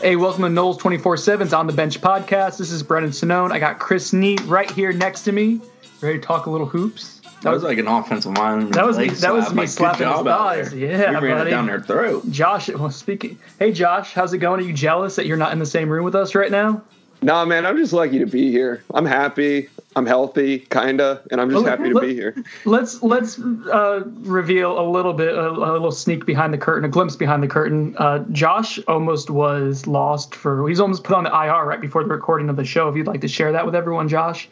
Hey, welcome to Noles 24 7's On the Bench podcast. This is Brendan Sonnone. I got Chris Nee right here next to me, ready to talk a little hoops. That was like an offensive line. That was me, that was slap. me Like, good slapping his thighs. Yeah, we ran buddy. it down their throat. Josh, well, speaking. Hey, Josh, how's it going? Are you jealous that you're not in the same room with us right now? Nah, man, I'm just lucky to be here. I'm happy. I'm healthy, kinda, and I'm just Well, happy to let- be here. Let's let's uh, reveal a little bit, a, a little sneak behind the curtain, a glimpse behind the curtain. Uh, Josh almost was lost for. He's almost put on the IR right before the recording of the show. If you'd like to share that with everyone, Josh.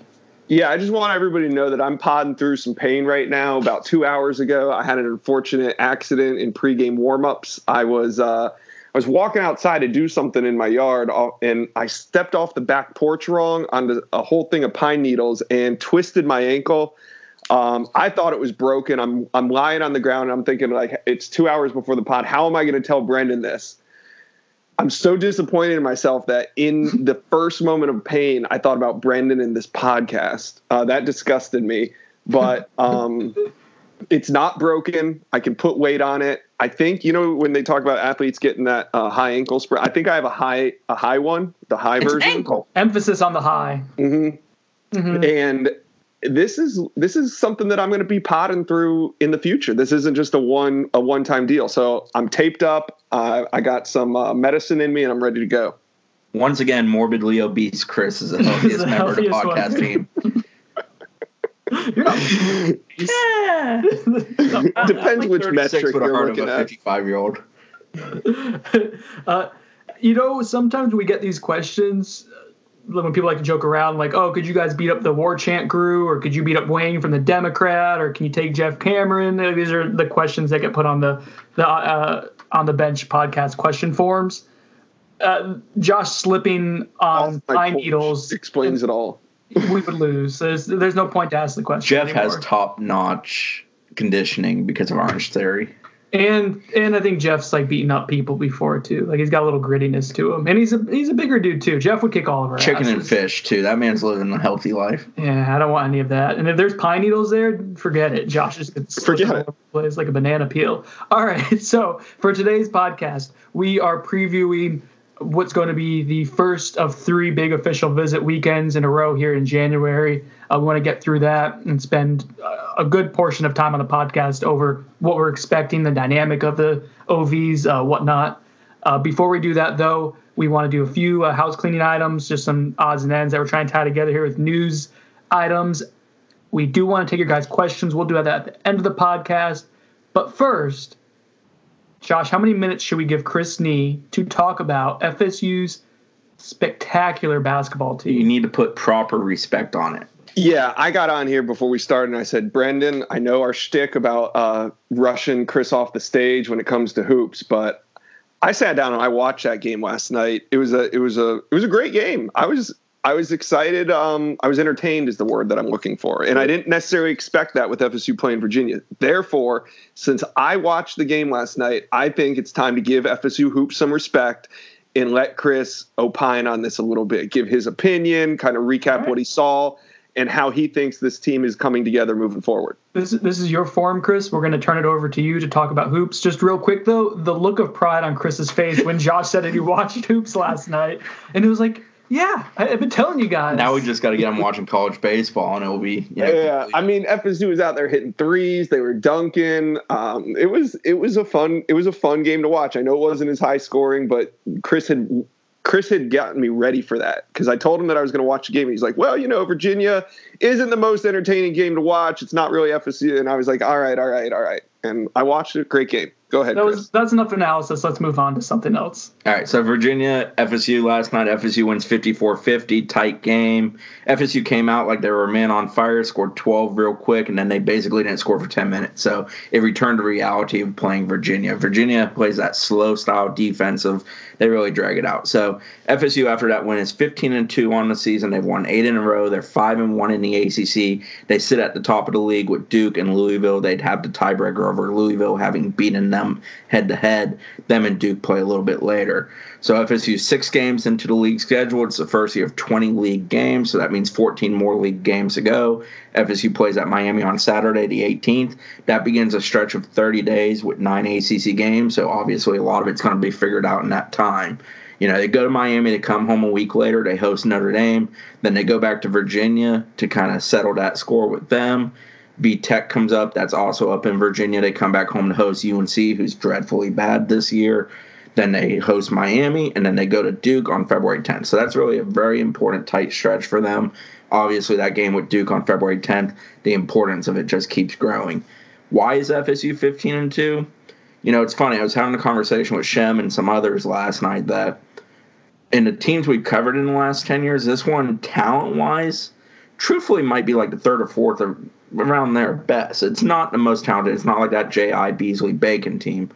Yeah, I just want everybody to know that I'm podding through some pain right now. About two hours ago, I had an unfortunate accident in pregame warmups. I was uh, I was walking outside to do something in my yard, uh, and I stepped off the back porch wrong onto a whole thing of pine needles and twisted my ankle. Um, I thought it was broken. I'm I'm lying on the ground. And I'm thinking like it's two hours before the pod. How am I going to tell Brendan this? I'm so disappointed in myself that in the first moment of pain, I thought about Brendan in this podcast. Uh, that disgusted me, but um, it's not broken. I can put weight on it. I think you know when they talk about athletes getting that uh, high ankle sprain. I think I have a high a high one, the high It's version. ankle. Emphasis on the high. hmm Mhm. And this is this is something that I'm going to be potting through in the future. This isn't just a one a one time deal. So I'm taped up. Uh, I got some uh, medicine in me, and I'm ready to go. Once again, morbidly obese Chris is the healthiest The member of the podcast team. You're not. Yeah. Depends which 36 metric with a you're heart of looking a at. 55 year old. uh, you know, sometimes we get these questions uh, when people like to joke around, like, "Oh, could you guys beat up the War Chant crew, or could you beat up Wayne from the Democrat, or can you take Jeff Cameron?" These are the questions that get put on the the uh, on the bench podcast question forms. Uh, Josh slipping on Off pine needles, explains it all. We would lose. There's there's no point to ask the question. Jeff anymore. has top notch conditioning because of Orange Theory. And and I think Jeff's like beating up people before too. Like he's got a little grittiness to him, and he's a he's a bigger dude too. Jeff would kick all of our Chicken and fish, too. That man's living a healthy life. Yeah, I don't want any of that. And if there's pine needles there, forget it. Josh just gets Forget all it. over place like a banana peel. All right, so for today's podcast, we are previewing what's going to be the first of three big official visit weekends in a row here in January. I want to get through that and spend uh, a good portion of time on the podcast over what we're expecting, the dynamic of the OVs, uh, whatnot. Uh, before we do that, though, we want to do a few uh, house cleaning items, just some odds and ends that we're trying to tie together here with news items. We do want to take your guys' questions. We'll do that at the end of the podcast. But first, Josh, how many minutes should we give Chris Nee to talk about FSU's spectacular basketball team? You need to put proper respect on it. Yeah, I got on here before we started and I said, Brendan, I know our shtick about uh, rushing Chris off the stage when it comes to hoops, but I sat down and I watched that game last night. It was a it was a it was a great game. I was I was excited. Um, I was entertained is the word that I'm looking for, and I didn't necessarily expect that with FSU playing Virginia. Therefore, since I watched the game last night, I think it's time to give FSU hoops some respect and let Chris opine on this a little bit, give his opinion, kind of recap right. what he saw and how he thinks this team is coming together moving forward. This, this is your forum, Chris. We're going to turn it over to you to talk about hoops. Just real quick, though, the look of pride on Chris's face when Josh said that he watched hoops last night. And it was like, yeah, I, I've been telling you guys. Now we just got to get him watching college baseball, and it will be yeah. Yeah, I mean FSU was out there hitting threes. They were dunking. Um, it was it was a fun it was a fun game to watch. I know it wasn't as high scoring, but Chris had Chris had gotten me ready for that because I told him that I was going to watch the game. And he's like, "Well, you know, Virginia isn't the most entertaining game to watch. It's not really FSU." And I was like, "All right, all right, all right." And I watched it. Great game. Go ahead. That Chris. was that's enough analysis. Let's move on to something else. All right, so Virginia, FSU last night. FSU wins 54 50, tight game. FSU came out like they were a man on fire, scored 12 real quick, and then they basically didn't score for 10 minutes. So it returned to reality of playing Virginia. Virginia plays that slow style defensive. They really drag it out. So FSU after that win is 15 and 2 on the season. They've won eight in a row. They're 5 and 1 in the ACC. They sit at the top of the league with Duke and Louisville. They'd have the tiebreaker over Louisville, having beaten them Um, head to head. Them and Duke play a little bit later. So FSU six games into the league schedule. It's the first year of 20 league games, so that means 14 more league games to go. FSU plays at Miami on Saturday, the 18th. That begins a stretch of 30 days with nine ACC games. So obviously, a lot of it's going to be figured out in that time. You know, they go to Miami, they come home a week later, they host Notre Dame, then they go back to Virginia to kind of settle that score with them. V Tech comes up, that's also up in Virginia. They come back home to host UNC, who's dreadfully bad this year. Then they host Miami, and then they go to Duke on February 10th. So that's really a very important tight stretch for them. Obviously, that game with Duke on February 10th, the importance of it just keeps growing. Why is FSU 15 and 2? You know, it's funny. I was having a conversation with Shem and some others last night that in the teams we've covered in the last 10 years, this one, talent wise, truthfully might be like the third or fourth or around there best. It's not the most talented. It's not like that J.I. Beasley Bacon team.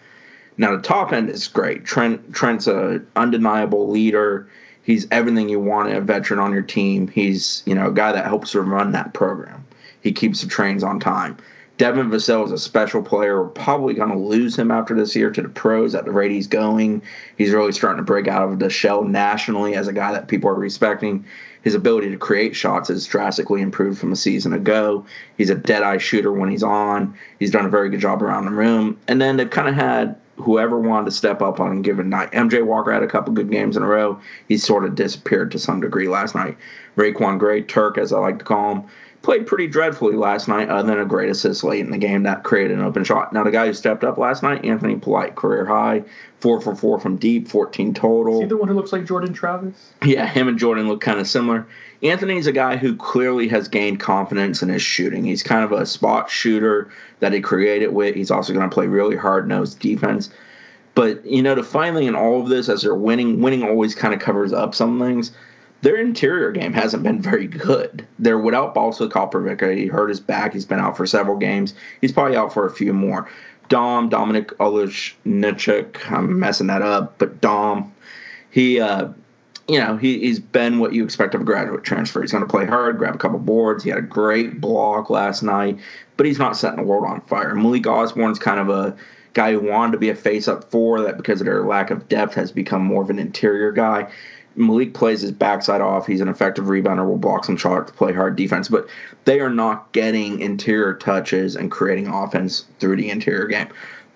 Now the top end is great. Trent Trent's a undeniable leader. He's everything you want in a veteran on your team. He's you know a guy that helps run that program. He keeps the trains on time. Devin Vassell is a special player. We're probably going to lose him after this year to the pros at the rate he's going. He's really starting to break out of the shell nationally as a guy that people are respecting. His ability to create shots has drastically improved from a season ago. He's a dead eye shooter when he's on. He's done a very good job around the room. And then they've kind of had whoever wanted to step up on a given night. MJ Walker had a couple good games in a row. He sort of disappeared to some degree last night. RaiQuan Gray, Turk, as I like to call him, played pretty dreadfully last night, other than a great assist late in the game that created an open shot. Now, the guy who stepped up last night, Anthony Polite, career high, four for four from deep, 14 total. Is he the one who looks like Jordan Travis? Yeah, him and Jordan look kind of similar. Anthony's a guy who clearly has gained confidence in his shooting. He's kind of a spot shooter that he created with. He's also going to play really hard nosed defense. But you know, to finally in all of this, as they're winning, winning always kind of covers up some things. Their interior game hasn't been very good. They're without Balsa Koprivica. He hurt his back. He's been out for several games. He's probably out for a few more. Dom Dominic Olishnichuk, I'm messing that up, but Dom, he, uh, you know, he, he's been what you expect of a graduate transfer. He's going to play hard, grab a couple boards. He had a great block last night, but he's not setting the world on fire. Malik Osborne's kind of a guy who wanted to be a face up four that because of their lack of depth has become more of an interior guy. Malik plays his backside off. He's an effective rebounder, will block some shots, play hard defense, but they are not getting interior touches and creating offense through the interior game.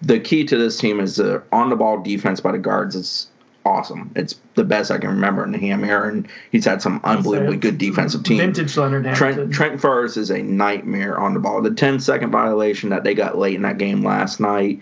The key to this team is the on the ball defense by the guards. It's awesome. It's the best I can remember in the Ham era, and he's had some unbelievably good defensive teams. Vintage Leonard Trent, Hamilton. Trent Forrest is a nightmare on the ball. The 10 second violation that they got late in that game last night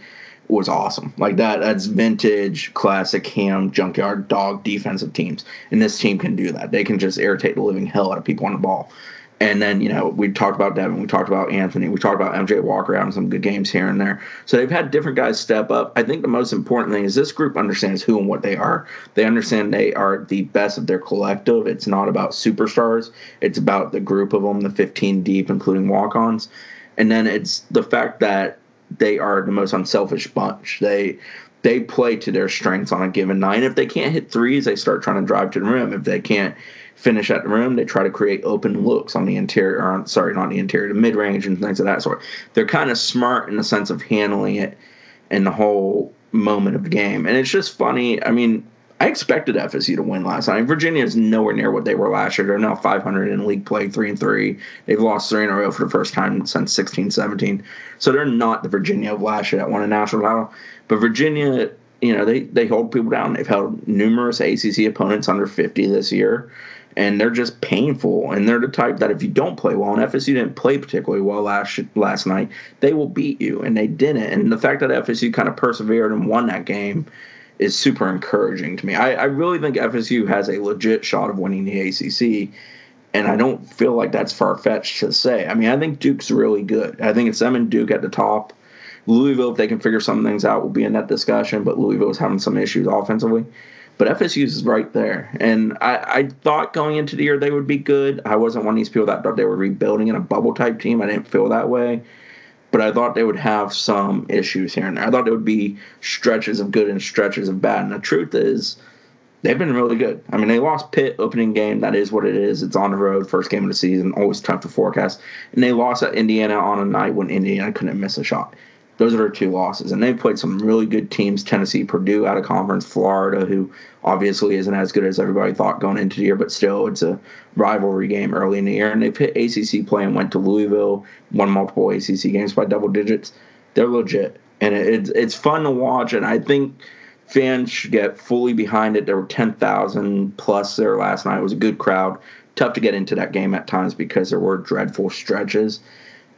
was awesome. Like that, that's vintage, classic ham, junkyard, dog defensive teams. And this team can do that. They can just irritate the living hell out of people on the ball. And then, you know, we talked about Devin, we talked about Anthony, we talked about MJ Walker having some good games here and there. So they've had different guys step up. I think the most important thing is this group understands who and what they are. They understand they are the best of their collective. It's not about superstars, it's about the group of them, the 15 deep, including walk ons. And then it's the fact that they are the most unselfish bunch. They they play to their strengths on a given night. If they can't hit threes, they start trying to drive to the rim. If they can't finish at the rim, they try to create open looks on the interior. Or on, sorry, not the interior, the mid range and things of that sort. They're kind of smart in the sense of handling it in the whole moment of the game. And it's just funny. I mean, I expected FSU to win last night. Virginia is nowhere near what they were last year. They're now 500 in league play, three and three. They've lost three in a row for the first time since 16, 17. So they're not the Virginia of last year that won a national title. But Virginia, you know, they they hold people down. They've held numerous ACC opponents under 50 this year, and they're just painful. And they're the type that if you don't play well, and FSU didn't play particularly well last last night, they will beat you, and they didn't. And the fact that FSU kind of persevered and won that game is super encouraging to me. I, I really think FSU has a legit shot of winning the ACC, and I don't feel like that's far fetched to say. I mean, I think Duke's really good. I think it's them and Duke at the top. Louisville, if they can figure some things out, will be in that discussion. But Louisville's having some issues offensively. But FSU is right there, and I, I thought going into the year they would be good. I wasn't one of these people that thought they were rebuilding in a bubble type team. I didn't feel that way but I thought they would have some issues here and there. I thought there would be stretches of good and stretches of bad. And the truth is, they've been really good. I mean, they lost Pitt opening game. That is what it is. It's on the road, first game of the season, always tough to forecast. And they lost at Indiana on a night when Indiana couldn't miss a shot. Those are two losses. And they've played some really good teams Tennessee, Purdue out of conference, Florida, who obviously isn't as good as everybody thought going into the year, but still, it's a rivalry game early in the year. And they've hit ACC play and went to Louisville, won multiple ACC games by double digits. They're legit. And it's, it's fun to watch. And I think fans should get fully behind it. There were 10,000 plus there last night. It was a good crowd. Tough to get into that game at times because there were dreadful stretches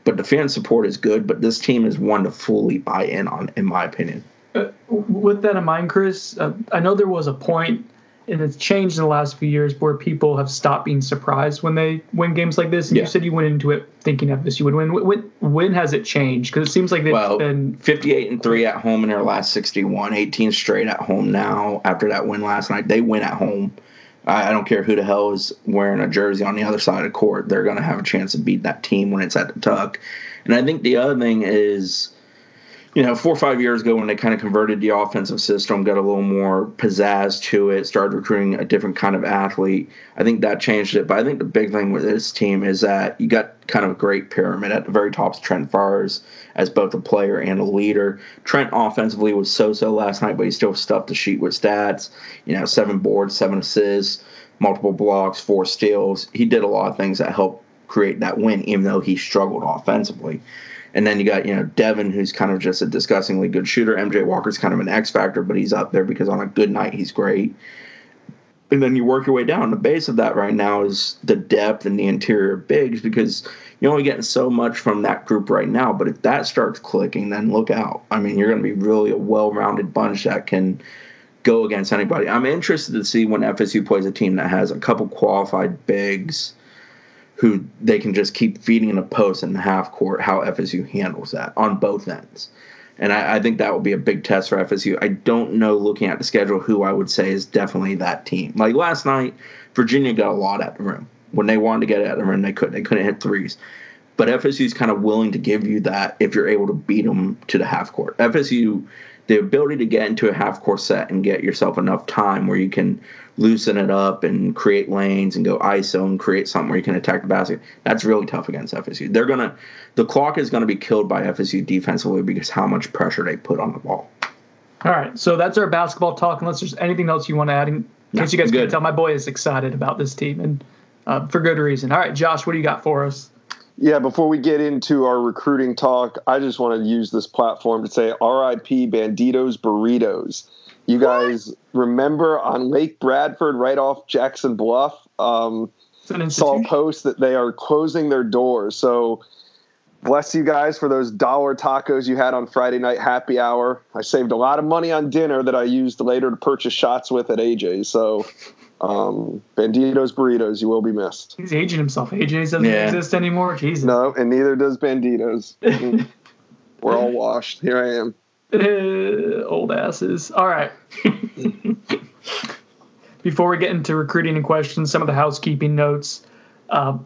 but the fan support is good. But this team is one to fully buy in on, in my opinion. Uh, with that in mind, Chris, uh, I know there was a point, and it's changed in the last few years, where people have stopped being surprised when they win games like this. And yeah. you said you went into it thinking of this, you would win. When, when has it changed? Because it seems like they've well, been 58 and three at home in their last 61, 18 straight at home now. After that win last night, they win at home. I don't care who the hell is wearing a jersey on the other side of court. They're going to have a chance to beat that team when it's at the tuck. And I think the other thing is you know, four or five years ago when they kind of converted the offensive system, got a little more pizzazz to it, started recruiting a different kind of athlete. I think that changed it. But I think the big thing with this team is that you got kind of a great pyramid. At the very top is Trent Forrest as both a player and a leader. Trent offensively was so-so last night, but he still stuffed the sheet with stats. You know, seven boards, seven assists, multiple blocks, four steals. He did a lot of things that helped create that win, even though he struggled offensively. And then you got, you know, Devin, who's kind of just a disgustingly good shooter. MJ Walker's kind of an X factor, but he's up there because on a good night, he's great. And then you work your way down. The base of that right now is the depth and the interior bigs because you're only getting so much from that group right now. But if that starts clicking, then look out. I mean, you're going to be really a well rounded bunch that can go against anybody. I'm interested to see when FSU plays a team that has a couple qualified bigs who they can just keep feeding in a post in the half court, how FSU handles that on both ends. And I, I, think that will be a big test for FSU. I don't know, looking at the schedule, who I would say is definitely that team. Like last night, Virginia got a lot at the rim. When they wanted to get at the rim, they couldn't. They couldn't hit threes. But FSU is kind of willing to give you that if you're able to beat them to the half court. FSU, the ability to get into a half court set and get yourself enough time where you can loosen it up and create lanes and go ISO and create something where you can attack the basket. That's really tough against FSU. They're gonna the clock is gonna be killed by FSU defensively because how much pressure they put on the ball. All right, so that's our basketball talk. Unless there's anything else you want to add, in case you guys can tell, my boy is excited about this team and uh, for good reason. All right, Josh, what do you got for us? Yeah, before we get into our recruiting talk, I just want to use this platform to say RIP Banditos Burritos. You guys what? remember on Lake Bradford, right off Jackson Bluff, um, saw a post that they are closing their doors. So bless you guys for those dollar tacos you had on Friday night happy hour. I saved a lot of money on dinner that I used later to purchase shots with at AJ. So um, Banditos burritos, you will be missed. He's aging himself. AJ's doesn't yeah. exist anymore. Jesus. No, and neither does Banditos. We're all washed. Here I am. old asses. All right. Before we get into recruiting and questions, some of the housekeeping notes. Uh,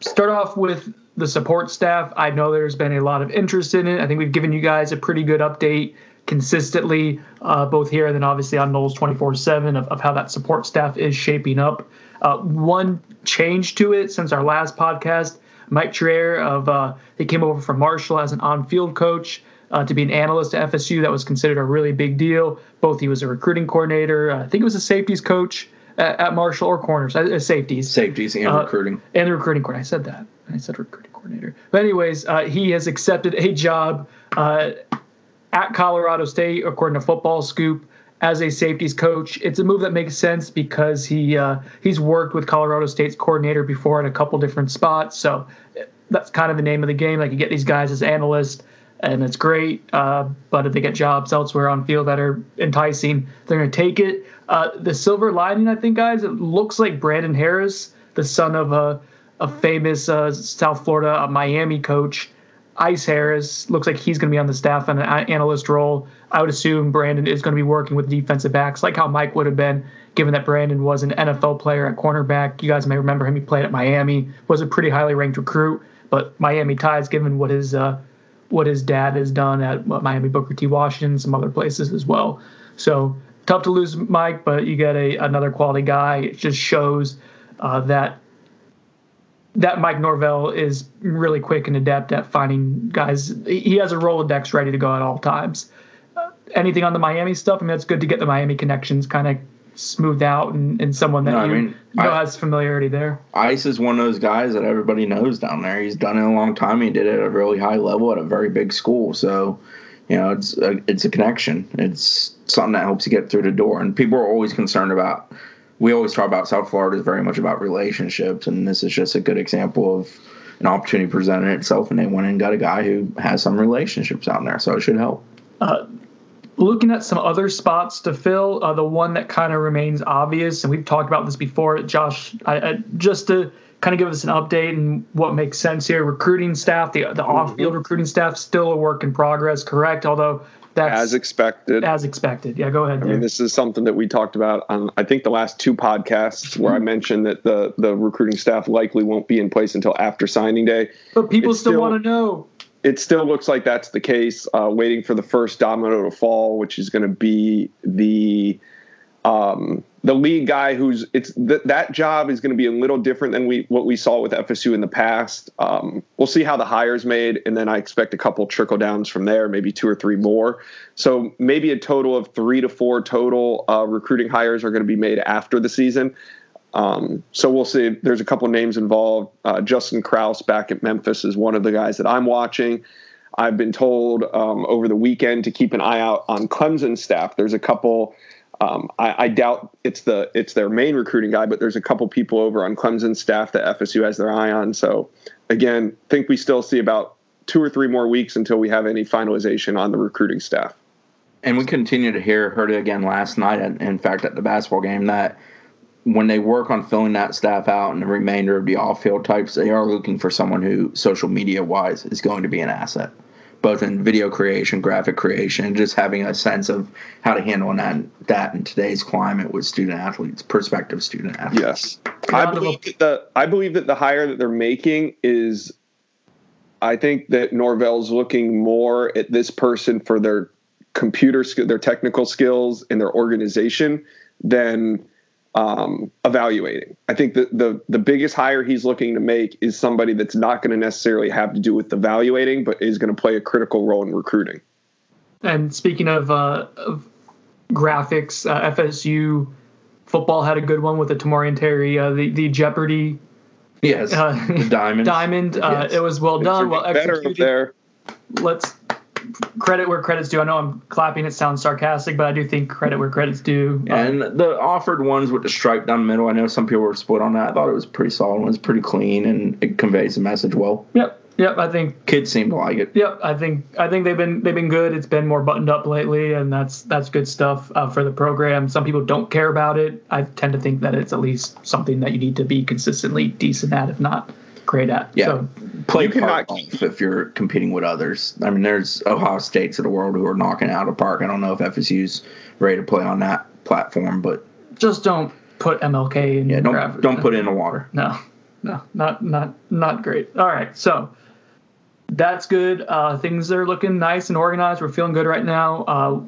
start off with the support staff. I know there's been a lot of interest in it. I think we've given you guys a pretty good update consistently, uh, both here and then obviously on Noles 24 7 of, of how that support staff is shaping up. Uh, one change to it since our last podcast Mike Trier of uh, he came over from Marshall as an on-field coach uh, to be an analyst at FSU. That was considered a really big deal. Both he was a recruiting coordinator. Uh, I think he was a safeties coach at, at Marshall or corners, uh, safeties. Safeties and uh, recruiting. And the recruiting coordinator. I said that. I said recruiting coordinator. But anyways, uh, he has accepted a job uh, at Colorado State, according to Football Scoop as a safeties coach. It's a move that makes sense because he uh, he's worked with Colorado State's coordinator before in a couple different spots. So that's kind of the name of the game. Like you get these guys as analysts and it's great. Uh, but if they get jobs elsewhere on field that are enticing, they're going to take it. Uh, the silver lining, I think, guys, it looks like Brandon Harris, the son of a, a famous uh, South Florida Miami coach, Ice Harris, looks like he's going to be on the staff in an analyst role. I would assume Brandon is going to be working with defensive backs, like how Mike would have been, given that Brandon was an NFL player at cornerback. You guys may remember him. He played at Miami, was a pretty highly ranked recruit, but Miami ties, given what his uh, what his dad has done at Miami Booker T. Washington, some other places as well. So tough to lose Mike, but you get a another quality guy. It just shows uh, that that Mike Norvell is really quick and adept at finding guys. He has a Rolodex ready to go at all times. Uh, anything on the Miami stuff? I mean, that's good to get the Miami connections kind of smoothed out and, and someone that no, you I mean, know I, has familiarity there. Ice is one of those guys that everybody knows down there. He's done it a long time. He did it at a really high level at a very big school. So, you know, it's a, it's a connection. It's something that helps you get through the door. And people are always concerned about we always talk about South Florida is very much about relationships, and this is just a good example of an opportunity presented itself, and they went and got a guy who has some relationships out there, so it should help. Uh, looking at some other spots to fill, uh, the one that kind of remains obvious, and we've talked about this before, Josh, I, I, just to kind of give us an update and what makes sense here. Recruiting staff, the the off field recruiting staff, still a work in progress, correct? Although that's as expected. As expected. Yeah, go ahead. I mean, this is something that we talked about on I think the last two podcasts where I mm-hmm. mentioned that the the recruiting staff likely won't be in place until after signing day. But people still, still want to know. It still looks like that's the case. Uh, waiting for the first domino to fall, which is going to be the um, the lead guy who's it's th- that job is going to be a little different than we what we saw with FSU in the past. Um, we'll see how the hires made, and then I expect a couple trickle downs from there, maybe two or three more. So maybe a total of three to four total uh, recruiting hires are going to be made after the season. Um, so we'll see. There's a couple names involved. Uh, Justin Kraus back at Memphis is one of the guys that I'm watching. I've been told um, over the weekend to keep an eye out on Clemson staff. There's a couple um, I, I, doubt it's the it's their main recruiting guy, but there's a couple people over on Clemson staff that FSU has their eye on. So again, think we still see about two or three more weeks until we have any finalization on the recruiting staff. And we continue to hear heard it again last night. In fact, at the basketball game, that when they work on filling that staff out and the remainder of the off field types, they are looking for someone who social media wise is going to be an asset both in video creation, graphic creation, and just having a sense of how to handle that that in today's climate with student athletes, prospective student athletes. Yes, I believe that the I believe that the hire that they're making is. I think that Norvell's looking more at this person for their computer skill, their technical skills, and their organization than um, evaluating. I think that the the biggest hire he's looking to make is somebody that's not going to necessarily have to do with evaluating, but is going to play a critical role in recruiting. And speaking of, uh, of graphics, uh, FSU football had a good one with the Tamorrion Terry, uh, the the Jeopardy. Yes, uh, diamond. diamond. Uh, yes. It was well done, well executed. Better there. Let's credit where credit's due. I know I'm clapping. It sounds sarcastic, but I do think credit where credit's due. And the offered ones with the stripe down the middle, I know some people were split on that. I thought it was pretty solid. It was pretty clean and it conveys the message well. Yep. Yep, I think kids seem to like it. Yep, I think I think they've been they've been good. It's been more buttoned up lately, and that's that's good stuff uh, for the program. Some people don't care about it. I tend to think that it's at least something that you need to be consistently decent at, if not great at. Yeah. So, Play you cannot if you're competing with others. I mean, there's Ohio States of the world who are knocking out of park. I don't know if FSU's ready to play on that platform, but just don't put MLK in. Yeah, don't don't put it in the water. No, no, not not not great. All right, so that's good. Uh, things are looking nice and organized. We're feeling good right now. Uh,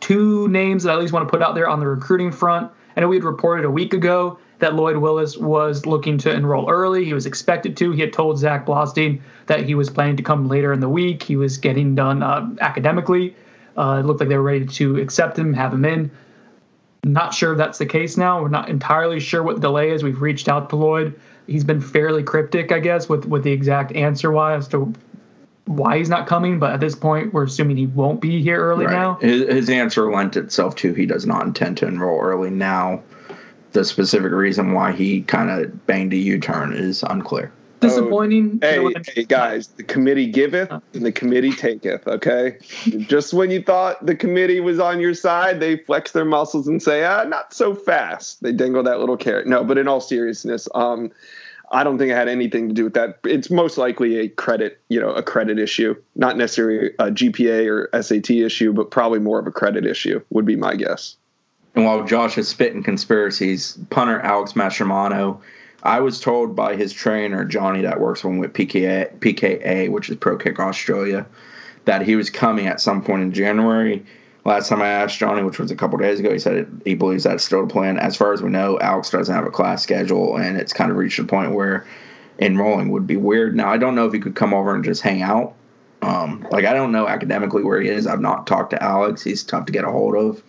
two names that I at least want to put out there on the recruiting front. I know we had reported a week ago that Lloyd Willis was looking to enroll early. He was expected to. He had told Zach Blostein that he was planning to come later in the week. He was getting done uh, academically. Uh, it looked like they were ready to accept him, have him in. Not sure if that's the case now. We're not entirely sure what the delay is. We've reached out to Lloyd. He's been fairly cryptic, I guess, with, with the exact answer why as to why he's not coming. But at this point, we're assuming he won't be here early right. now. His, his answer lent itself to he does not intend to enroll early now the specific reason why he kind of banged a U turn is unclear. disappointing. Oh, hey, hey, guys, the committee giveth and the committee taketh. Okay, just when you thought the committee was on your side, they flex their muscles and say, "Ah, not so fast." They dangle that little carrot. No, but in all seriousness, um, I don't think it had anything to do with that. It's most likely a credit, you know, a credit issue, not necessarily a GPA or SAT issue, but probably more of a credit issue would be my guess. And while Josh is spitting conspiracies, punter Alex Mastromanno I was told by his trainer Johnny that works with PKA, PKA, which is Pro Kick Australia, that he was coming at some point in January. Last time I asked Johnny, which was a couple days ago, he said he believes that's still the plan. As far as we know, Alex doesn't have a class schedule, and it's kind of reached a point where enrolling would be weird. Now I don't know if he could come over and just hang out. Um, like I don't know academically where he is. I've not talked to Alex. He's tough to get a hold of.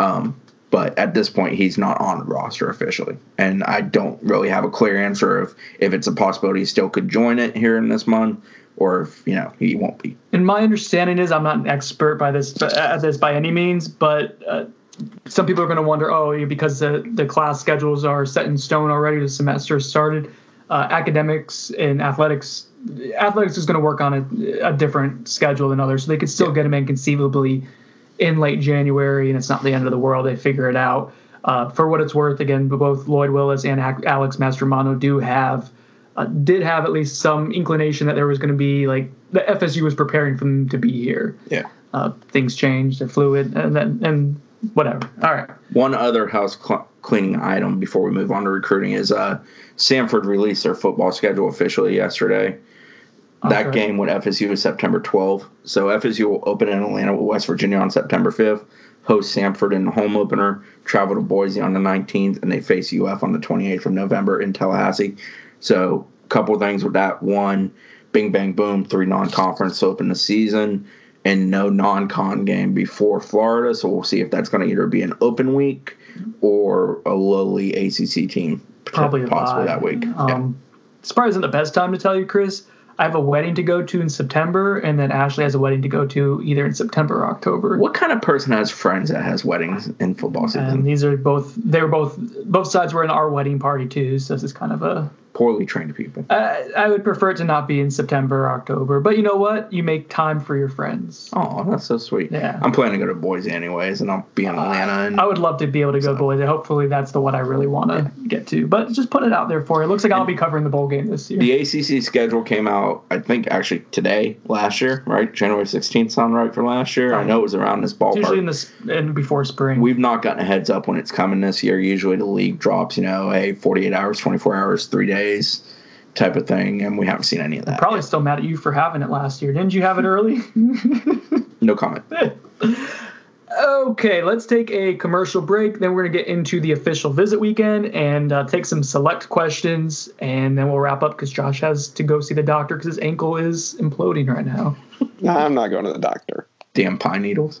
Um, but at this point he's not on the roster officially and i don't really have a clear answer of if it's a possibility he still could join it here in this month or if you know he won't be and my understanding is i'm not an expert by this at this by any means but uh, some people are going to wonder oh because the, the class schedules are set in stone already the semester started uh, academics and athletics athletics is going to work on a, a, different schedule than others so they could still yeah. get him in conceivably in late January, and it's not the end of the world. They figure it out. Uh, for what it's worth, again, both Lloyd Willis and Alex Mastromanno do have uh, did have at least some inclination that there was going to be like the FSU was preparing for them to be here. Yeah. Uh, things change. They're fluid, and then and whatever. All right. One other house cl- cleaning item before we move on to recruiting is uh, Samford released their football schedule officially yesterday. That game with FSU is September 12th. So FSU will open in Atlanta with West Virginia on September 5th, host Samford in the home opener, travel to Boise on the 19th, and they face UF on the 28th of November in Tallahassee. So a couple of things with that. One, bing, bang, boom, three non-conference to open the season and no non-con game before Florida. So we'll see if that's going to either be an open week or a lowly ACC team. Probably possible that week. Um, yeah. This probably isn't the best time to tell you, Chris I have a wedding to go to in September, and then Ashley has a wedding to go to either in September or October. What kind of person has friends that has weddings in football season? And these are both. They were both. Both sides were in our wedding party too. So this is kind of a poorly trained people. I, I would prefer it to not be in September or October, but you know what? You make time for your friends. Oh, that's so sweet. Yeah. I'm planning to go to Boise anyways, and I'll be in uh, Atlanta. And, I would love to be able to go so. Boise. Hopefully, that's the one I really want to yeah. get to. But just put it out there for you. It looks like I'll be covering the bowl game this year. The ACC schedule came out, I think, actually today, last year, right? January 16th sound right for last year. I oh. know it was around this ballpark. usually in this and before spring. We've not gotten a heads up when it's coming this year. Usually the league drops, you know, hey, 48 hours, 24 hours, three days type of thing, and we haven't seen any of that. I'm probably yet. still mad at you for having it last year. Didn't you have it early? no comment. okay, let's take a commercial break. Then we're going to get into the official visit weekend and uh, take some select questions, and then we'll wrap up because Josh has to go see the doctor because his ankle is imploding right now. nah, I'm not going to the doctor. Damn pine needles.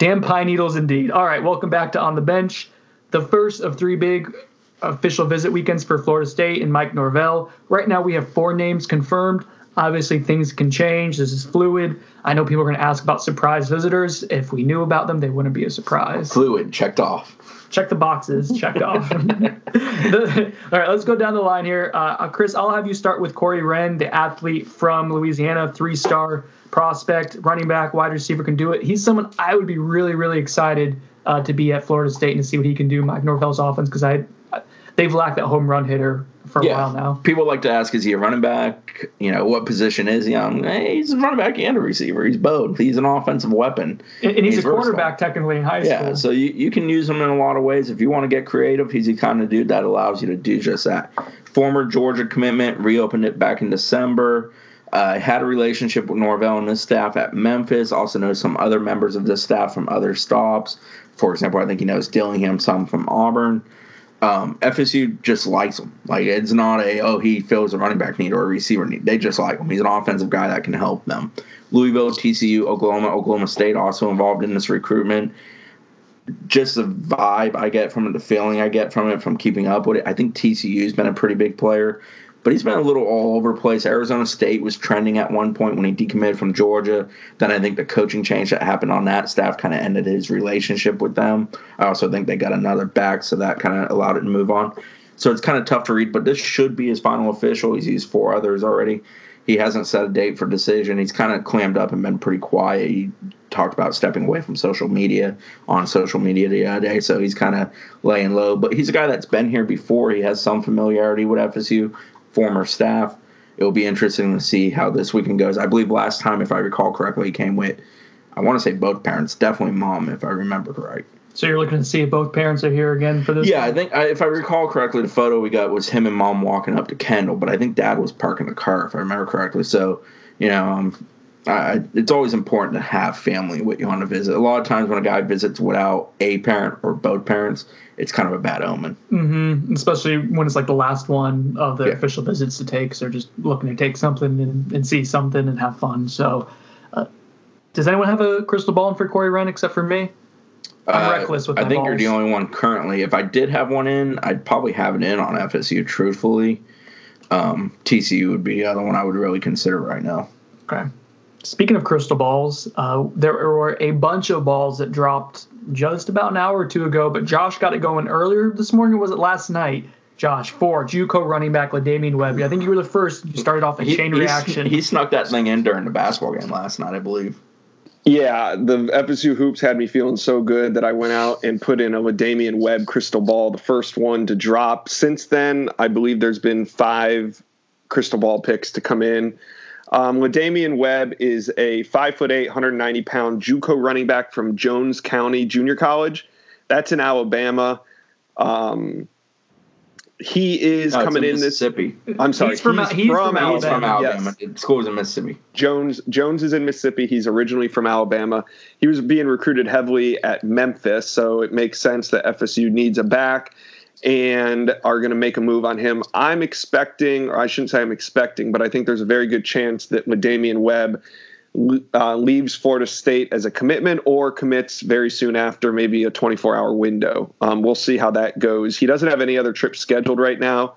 Damn pine needles indeed. All right, welcome back to On the Bench, the first of three big official visit weekends for Florida State and Mike Norvell. Right now, we have four names confirmed. Obviously, things can change. This is fluid. I know people are going to ask about surprise visitors. If we knew about them, they wouldn't be a surprise. Fluid, checked off. Check the boxes, checked off. all right, let's go down the line here. Uh, Chris, I'll have you start with Corey Wren, the athlete from Louisiana, three star prospect, running back, wide receiver can do it. He's someone I would be really, really excited uh, to be at Florida State and to see what he can do Mike Norvell's offense because I they've lacked that home run hitter for a yeah. while now. People like to ask, is he a running back? You know, what position is he on? Hey, he's a running back and a receiver. He's both. He's an offensive weapon. And, and he's, he's, a quarterback technically in high school. Yeah, so you, you can use him in a lot of ways. If you want to get creative, he's the kind of dude that allows you to do just that. Former Georgia commitment, reopened it back in December. Uh, had a relationship with Norvell and his staff at Memphis. Also knows some other members of the staff from other stops. For example, I think he knows Dillingham some from Auburn. um, FSU just likes him. Like it's not a oh he fills a running back need or a receiver need. They just like him. He's an offensive guy that can help them. Louisville, TCU, Oklahoma, Oklahoma State also involved in this recruitment. Just the vibe I get from it, the feeling I get from it, from keeping up with it. I think TCU's been a pretty big player but he's been a little all over the place. Arizona State was trending at one point when he decommitted from Georgia. Then I think the coaching change that happened on that staff kind of ended his relationship with them. I also think they got another back, so that kind of allowed it to move on. So it's kind of tough to read, but this should be his final official. He's used four others already. He hasn't set a date for decision. He's kind of clammed up and been pretty quiet. He talked about stepping away from social media on social media the other day, so he's kind of laying low. But he's a guy that's been here before. He has some familiarity with FSU former staff. It will be interesting to see how this weekend goes. I believe last time, if I recall correctly, he came with, I want to say both parents, definitely mom, if I remember right. So you're looking to see if both parents are here again for this? Yeah, I think if I recall correctly, the photo we got was him and mom walking up to Kendall, but I think dad was parking the car, if I remember correctly. So, you know, um, I, it's always important to have family with you on a visit. A lot of times when a guy visits without a parent or both parents, it's kind of a bad omen. Mm-hmm. Especially when it's like the last one of the Yeah. official visits to take. So they're just looking to take something and, and see something and have fun. So, uh, does anyone have a crystal ball for Corey Wren except for me? I'm reckless with Uh, I think you're the only one currently. If I did have one in, I'd probably have it in on FSU. Truthfully, um, TCU would be the other one I would really consider right now. Okay. Speaking of crystal balls, uh, there were a bunch of balls that dropped just about an hour or two ago, but Josh got it going earlier this morning. Or was it last night? Josh, for JUCO running back Ladamian Webb. I think you were the first. You started off a He, chain reaction. He snuck that thing in during the basketball game last night, I believe. Yeah, the FSU hoops had me feeling so good that I went out and put in a Damian Webb crystal ball, the first one to drop. Since then, I believe there's been five crystal ball picks to come in. Um, Ladamian Webb is a five foot eight, 190 pound JUCO running back from Jones County Junior College. That's in Alabama. Um, he is No, coming in this. Mississippi. I'm sorry, He's from- he's from He's from Alabama, Alabama. The School's in Mississippi. Jones Jones is in Mississippi. He's originally from Alabama. He was being recruited heavily at Memphis, so it makes sense that FSU needs a back and are going to make a move on him. I'm expecting, or I shouldn't say I'm expecting, but I think there's a very good chance that Damian Webb uh, leaves Florida State as a commitment or commits very soon after, maybe a 24 hour window. Um, we'll see how that goes. He doesn't have any other trips scheduled right now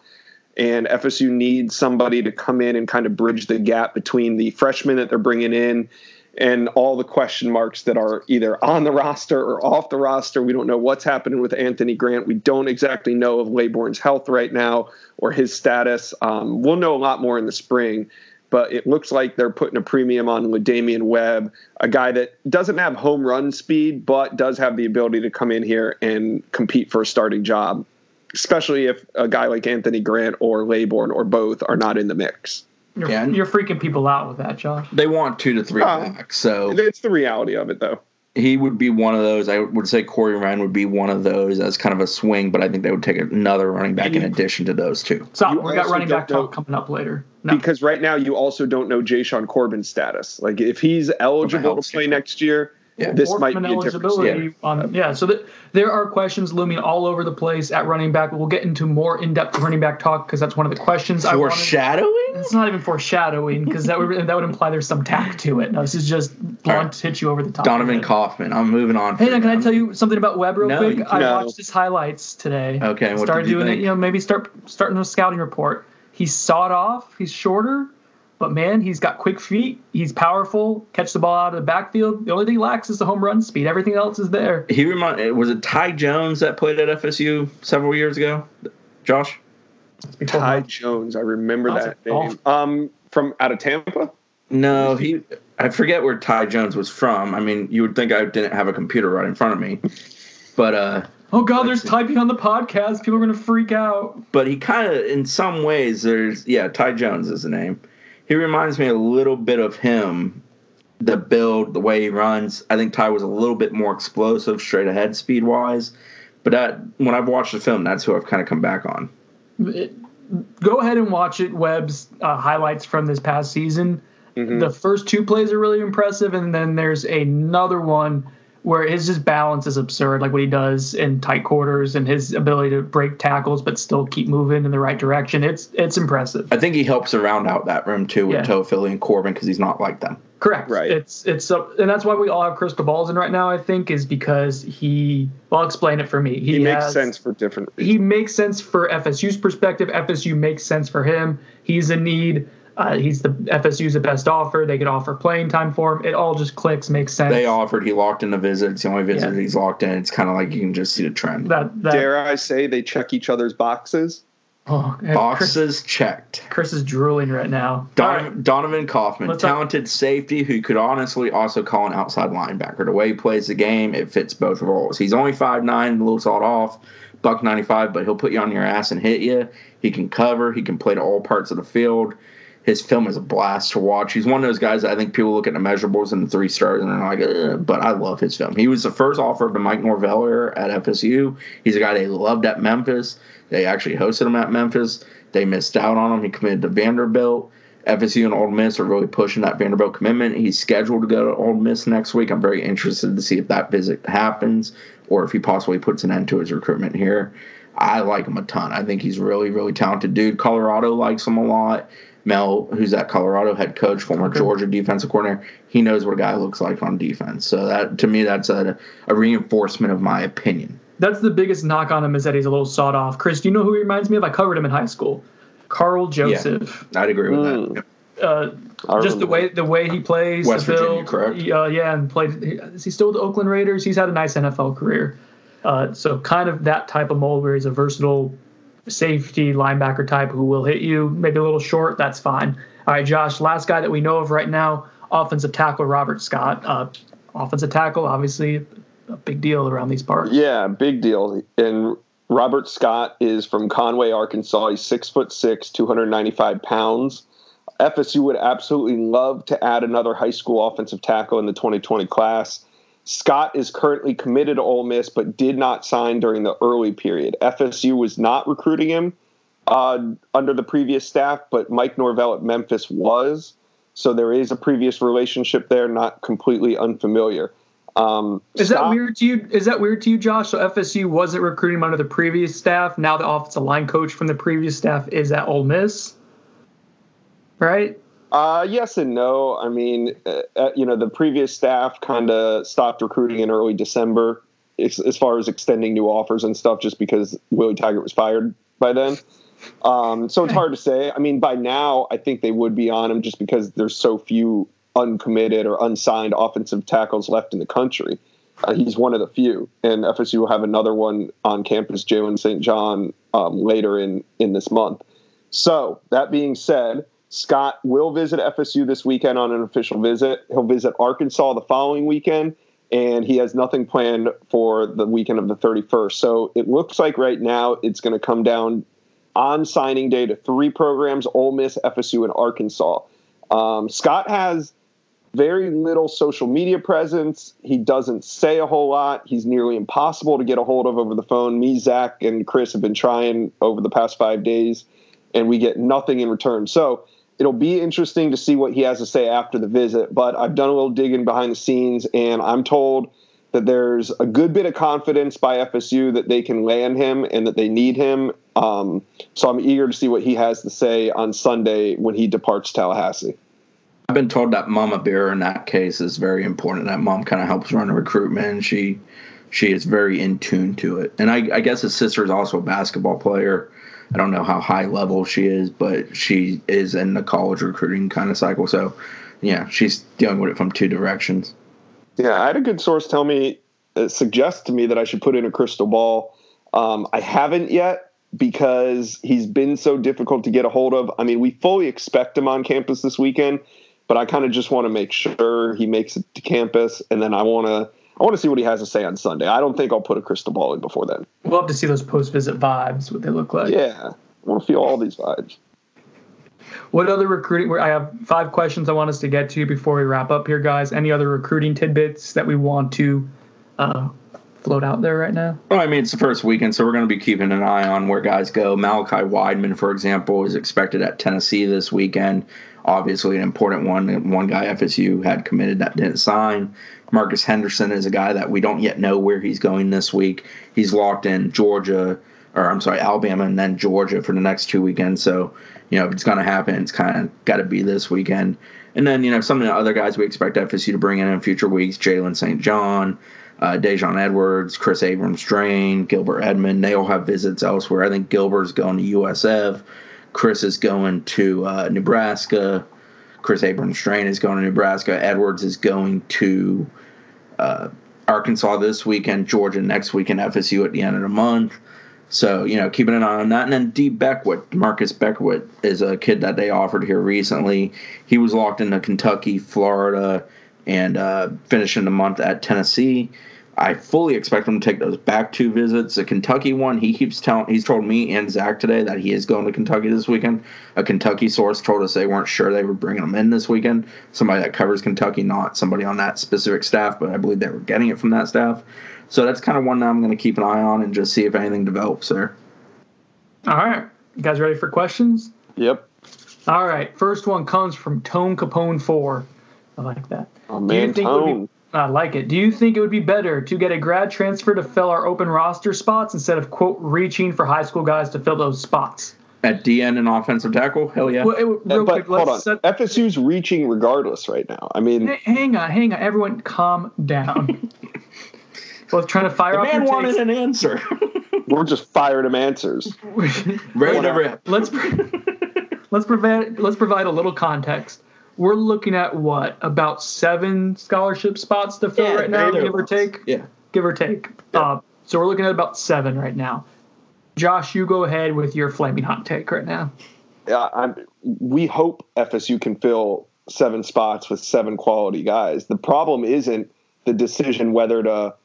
and FSU needs somebody to come in and kind of bridge the gap between the freshmen that they're bringing in and all the question marks that are either on the roster or off the roster. We don't know what's happening with Anthony Grant. We don't exactly know of Laborn's health right now or his status. Um, we'll know a lot more in the spring. But it looks like they're putting a premium on Damian Webb, a guy that doesn't have home run speed, but does have the ability to come in here and compete for a starting job especially if a guy like Anthony Grant or Laborn or both are not in the mix. You're, Yeah. you're freaking people out with that, Josh. They want two to three Uh, backs, so It's the reality of it, though. he would be one of those. I would say Corey Ryan would be one of those as kind of a swing, but I think they would take another running back in addition to those two. Stop. You We got also running back know- talk coming up later. No. Because right now you also don't know Jashaun Corbin's status. Like if he's eligible to play next year, Yeah. this might be a different eligibility story. on yeah. So th- there are questions looming all over the place at running back. We'll get into more in-depth running back talk because that's one of the questions I wanted. Foreshadowing? It's not even foreshadowing because that would that would imply there's some tact to it. No, this is just blunt, hit you over the top. Donovan. Kaufman. I'm moving on. Hey, for now, can I tell you something about Webb real No, quick? you I can't. watched his highlights today. Okay, what started did you doing think? it. You know, maybe start starting a scouting report. He's sawed off. He's shorter, but man, he's got quick feet. He's powerful. Catch the ball out of the backfield. The only thing he lacks is the home run speed. Everything else is there. He remind was it Ty Jones that played at FSU several years ago? Josh? Before Ty Jones, I remember That was that name. Um, from out of Tampa. No, he. I forget where Ty Jones was from. I mean, you would think I didn't have a computer right in front of me, but uh, Oh God, there's typing on the podcast. People are gonna freak out. but he kind of, in some ways, there's yeah, Ty Jones is the name. He reminds me a little bit of him. The build, the way he runs. I think Ty was a little bit more explosive, straight ahead, speed wise. But that, when I've watched the film, that's who I've kind of come back on. It- go ahead and watch it. Webb's uh, highlights from this past season. Mm-hmm. The first two plays are really impressive, and then there's another one where his just balance is absurd, like what he does in tight quarters and his ability to break tackles but still keep moving in the right direction. It's it's impressive. I think he helps to round out that room too with Yeah. Toafili and Corbin because he's not like them. Correct. Right. It's it's uh, and that's why we all have crystal balls in right now. I think is because he. Well, I'll explain it for me. He, He, makes has- sense for different reasons. He makes sense for FSU's perspective. FSU makes sense for him. He's in need. Uh, he's the FSU's the best offer. They could offer playing time for him. It all just clicks, makes sense. They offered, he locked in the visit. It's the only visit Yeah. he's locked in. It's kind of like you can just see the trend. that that Dare I say they check each other's boxes? oh, yeah, Chris, Boxes checked. Chris is drooling right now. All Donovan, right. Donovan Kaufman, Let's talk- talented safety who could honestly also call an outside linebacker. The way he plays the game, it fits both roles. He's only five nine, a little sawed off, buck 95, but he'll put you on your ass and hit you. He can cover. He can play to all parts of the field. His film is a blast to watch. He's one of those guys I think people look at the measurables and the three stars and they're like, but I love his film. He was the first offer of the Mike Norvell at FSU. He's a guy they loved at Memphis. They actually hosted him at Memphis. They missed out on him. He committed to Vanderbilt. FSU and Ole Miss are really pushing that Vanderbilt commitment. He's scheduled to go to Ole Miss next week. I'm very interested to see if that visit happens or if he possibly puts an end to his recruitment here. I like him a ton. I think he's really, really talented dude. Colorado likes him a lot. Mel, who's that Colorado head coach, former Georgia defensive coordinator, he knows what a guy looks like on defense. So that to me, that's a, a reinforcement of my opinion. That's the biggest knock on him is that he's a little sawed off. Chris, do you know who he reminds me of? I covered him in high school. Karl Joseph. Yeah, I'd agree with Mm. that. Uh, just the way the way he plays, West Virginia, build, correct? Uh, yeah, and played. Is he still with the Oakland Raiders? He's had a nice NFL career. Uh, so kind of that type of mold where he's a versatile safety linebacker type who will hit you, maybe a little short. That's fine. All right, Josh. Last guy that we know of right now, offensive tackle Robert Scott. Uh, offensive tackle, obviously a big deal around these parts. Yeah, big deal. And Robert Scott is from Conway, Arkansas. He's six foot six, 295 pounds. FSU would absolutely love to add another high school offensive tackle in the 2020 class. Scott is currently committed to Ole Miss, but did not sign during the early period. FSU was not recruiting him uh, under the previous staff, but Mike Norvell at Memphis was. So there is a previous relationship there, not completely unfamiliar. Um, Is that weird to you? Is that weird to you, Josh? So FSU wasn't recruiting him under the previous staff. Now the offensive line coach from the previous staff is at Ole Miss, right? Uh, yes and no. I mean, uh, uh, you know, the previous staff kind of stopped recruiting in early December as, as far as extending new offers and stuff, just because Willie Taggart was fired by then. Um, so it's hard to say. I mean, by now, I think they would be on him just because there's so few uncommitted or unsigned offensive tackles left in the country. Uh, he's one of the few, and FSU will have another one on campus, Jalen St. John, um, later in in this month. So that being said, Scott will visit FSU this weekend on an official visit. He'll visit Arkansas the following weekend, and he has nothing planned for the weekend of the 31st. So it looks like right now it's going to come down on signing day to three programs: Ole Miss, FSU, and Arkansas. Um, Scott has very little social media presence. He doesn't say a whole lot. He's nearly impossible to get a hold of over the phone. Me, Zach, and Chris have been trying over the past five days, and we get nothing in return. So it'll be interesting to see what he has to say after the visit. But I've done a little digging behind the scenes, and I'm told that there's a good bit of confidence by FSU that they can land him and that they need him. Um, so I'm eager to see what he has to say on Sunday when he departs Tallahassee. I've been told that Mama Bear in that case is very important. That mom kind of helps run the recruitment. She she is very in tune to it. And I, I guess his sister is also a basketball player. I don't know how high level she is, but she is in the college recruiting kind of cycle. So, yeah, she's dealing with it from two directions. Yeah, I had a good source tell me, uh, suggest to me that I should put in a crystal ball. Um, I haven't yet because he's been so difficult to get a hold of. I mean, we fully expect him on campus this weekend, but I kind of just want to make sure he makes it to campus, and then I want to. I want to see what he has to say on Sunday. I don't think I'll put a crystal ball in before then. We'll have to see those post visit vibes, what they look like. Yeah, I want to feel all these vibes. What other recruiting? I have five questions I want us to get to before we wrap up here, guys. Any other recruiting tidbits that we want to uh, float out there right now? Well, I mean, it's the first weekend, so we're going to be keeping an eye on where guys go. Malachi Wideman, for example, is expected at Tennessee this weekend. Obviously, an important one. One guy FSU had committed that didn't sign. Marcus Henderson is a guy that we don't yet know where he's going this week. He's locked in Georgia, or I'm sorry, Alabama, and then Georgia for the next two weekends. So, you know, if it's going to happen, it's kind of got to be this weekend. And then, you know, some of the other guys we expect FSU to bring in in future weeks Jalen St. John, uh, Daijun Edwards, Chris Abrams-Draine, Gilbert Edmond, they all have visits elsewhere. I think Gilbert's going to USF. Chris is going to uh, Nebraska. Chris Abrams-Draine is going to Nebraska. Edwards is going to uh, Arkansas this weekend, Georgia next weekend, FSU at the end of the month. So, you know, keeping an eye on that. And then D. Beckwith, Marcus Beckwith, is a kid that they offered here recently. He was locked into Kentucky, Florida, and uh, finishing the month at Tennessee. I fully expect him to take those back two visits. The Kentucky one, he keeps telling, he's told me and Zach today that he is going to Kentucky this weekend. A Kentucky source told us they weren't sure they were bringing him in this weekend. Somebody that covers Kentucky, not somebody on that specific staff, but I believe they were getting it from that staff. So that's kind of one that I'm going to keep an eye on and just see if anything develops there. All right. You guys ready for questions? Yep. All right. First one comes from Tone Capone 4. I like that. Oh, Do you man, think it would be- Tone. I like it. Do you think it would be better to get a grad transfer to fill our open roster spots instead of, quote, reaching for high school guys to fill those spots? At DN and offensive tackle, hell yeah. Well, it, real but quick, hold on. let's set, FSU's reaching regardless right now. I mean, Hey, hang on, hang on. Everyone, calm down. Both trying to fire The off man your wanted takes. an answer. we're just firing him answers. Ready to rip. let's let's provide let's provide a little context. We're looking at what about seven scholarship spots to fill Yeah, right now, give or take. Yeah. Give or take. Uh, so we're looking at about seven right now. Josh, you go ahead with your flaming hot take right now. uh, I'm, we hope FSU can fill seven spots with seven quality guys. The problem isn't the decision whether to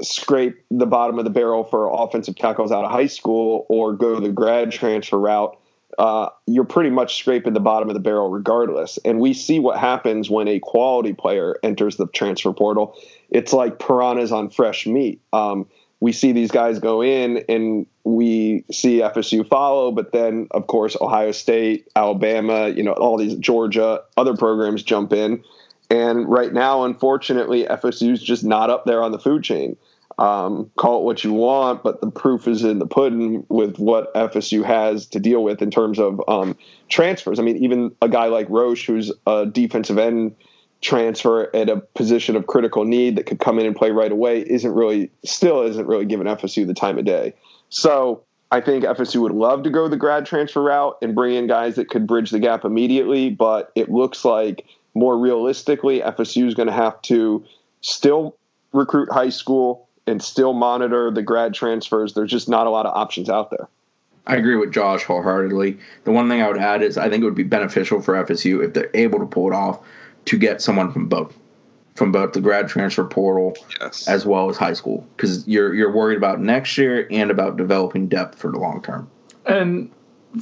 scrape the bottom of the barrel for offensive tackles out of high school or go the grad transfer route. Uh, you're pretty much scraping the bottom of the barrel regardless. And we see what happens when a quality player enters the transfer portal. It's like piranhas on fresh meat. Um, we see these guys go in and we see FSU follow, but then of course Ohio State, Alabama, you know, all these Georgia, other programs jump in. And right now, unfortunately, FSU's just not up there on the food chain. Um, call it what you want, but the proof is in the pudding with what FSU has to deal with in terms of um, transfers. I mean, even a guy like Roche, who's a defensive end transfer at a position of critical need that could come in and play right away, isn't really, still isn't really giving FSU the time of day. So I think FSU would love to go the grad transfer route and bring in guys that could bridge the gap immediately, but it looks like more realistically, FSU is going to have to still recruit high school and still monitor the grad transfers. There's just not a lot of options out there. I agree with Josh wholeheartedly. The one thing I would add is I think it would be beneficial for FSU if they're able to pull it off to get someone from both, from both the grad transfer portal Yes. as well as high school, because you're you're worried about next year and about developing depth for the long term. And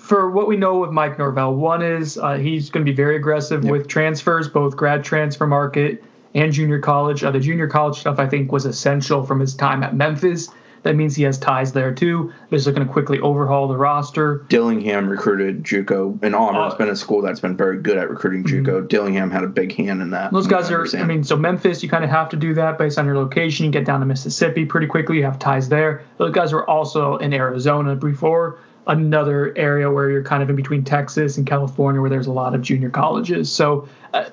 for what we know with Mike Norvell, one is uh, he's going to be very aggressive with transfers, both grad transfer market and junior college. Uh, the junior college stuff I think was essential from his time at Memphis. That means he has ties there too. They're just going to quickly overhaul the roster. Dillingham recruited JUCO, and Auburn's Uh, been a school that's been very good at recruiting JUCO. Dillingham had a big hand in that. Those guys are, I mean, so Memphis, you kind of have to do that based on your location. You get down to Mississippi pretty quickly, you have ties there. Those guys were also in Arizona before, another area where you're kind of in between Texas and California where there's a lot of junior colleges. So uh,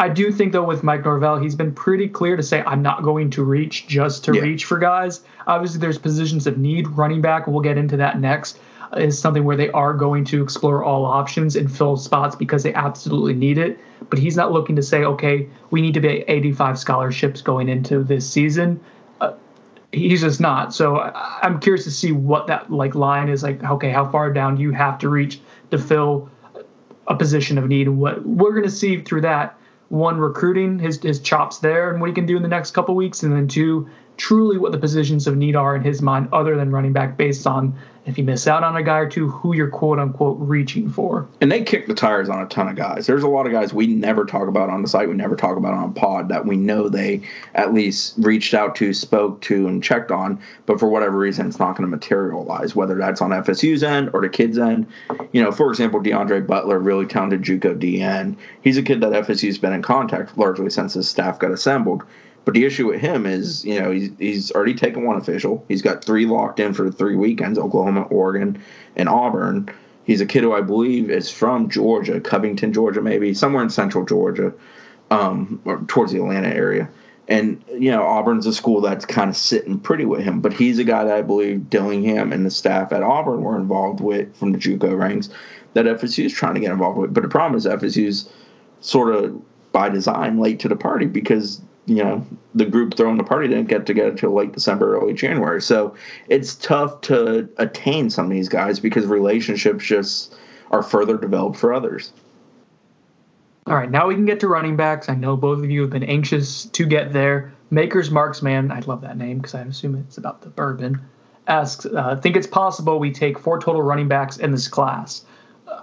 I do think, though, with Mike Norvell, he's been pretty clear to say, I'm not going to reach just to Yeah. reach for guys. Obviously, there's positions of need. Running back, we'll get into that next, uh, is something where they are going to explore all options and fill spots because they absolutely need it. But he's not looking to say, okay, we need to be 85 scholarships going into this season. Uh, he's just not. So I, I'm curious to see what that like line is like. Okay, how far down do you have to reach to fill a position of need? And what we're going to see through that one recruiting his his chops there and what he can do in the next couple weeks, and then two truly what the positions of need are in his mind, other than running back, based on if you miss out on a guy or two, who you're quote unquote reaching for. And they kick the tires on a ton of guys. There's a lot of guys we never talk about on the site, we never talk about on pod that we know they at least reached out to, spoke to, and checked on, but for whatever reason, it's not going to materialize, whether that's on FSU's end or the kids' end. You know, for example, DeAndre Butler, really talented Juco DN. He's a kid that FSU's been in contact largely since his staff got assembled. But the issue with him is, you know, he's, he's already taken one official. He's got three locked in for three weekends Oklahoma, Oregon, and Auburn. He's a kid who I believe is from Georgia, Covington, Georgia, maybe, somewhere in central Georgia, um, or towards the Atlanta area. And, you know, Auburn's a school that's kind of sitting pretty with him. But he's a guy that I believe Dillingham and the staff at Auburn were involved with from the Juco ranks that FSU is trying to get involved with. But the problem is FSU's sort of by design late to the party because you know the group throwing the party didn't get together till late December, early January. So it's tough to attain some of these guys because relationships just are further developed for others. All right, now we can get to running backs. I know both of you have been anxious to get there. Maker's Marksman, I love that name because I assume it's about the bourbon. Asks, uh, think it's possible we take four total running backs in this class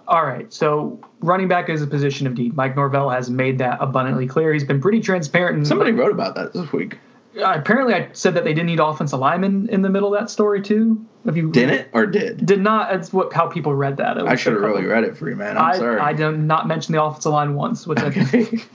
all right, so running back is a position of need. Mike Norvell has made that abundantly clear. He's been pretty transparent. Somebody wrote about that this week. Uh, apparently, I said that they didn't need offensive linemen in the middle of that story too. Have you didn't or did did not? That's what how people read that. I should have really read it for you, man. I'm I, sorry. I did not mention the offensive line once, which okay. I think.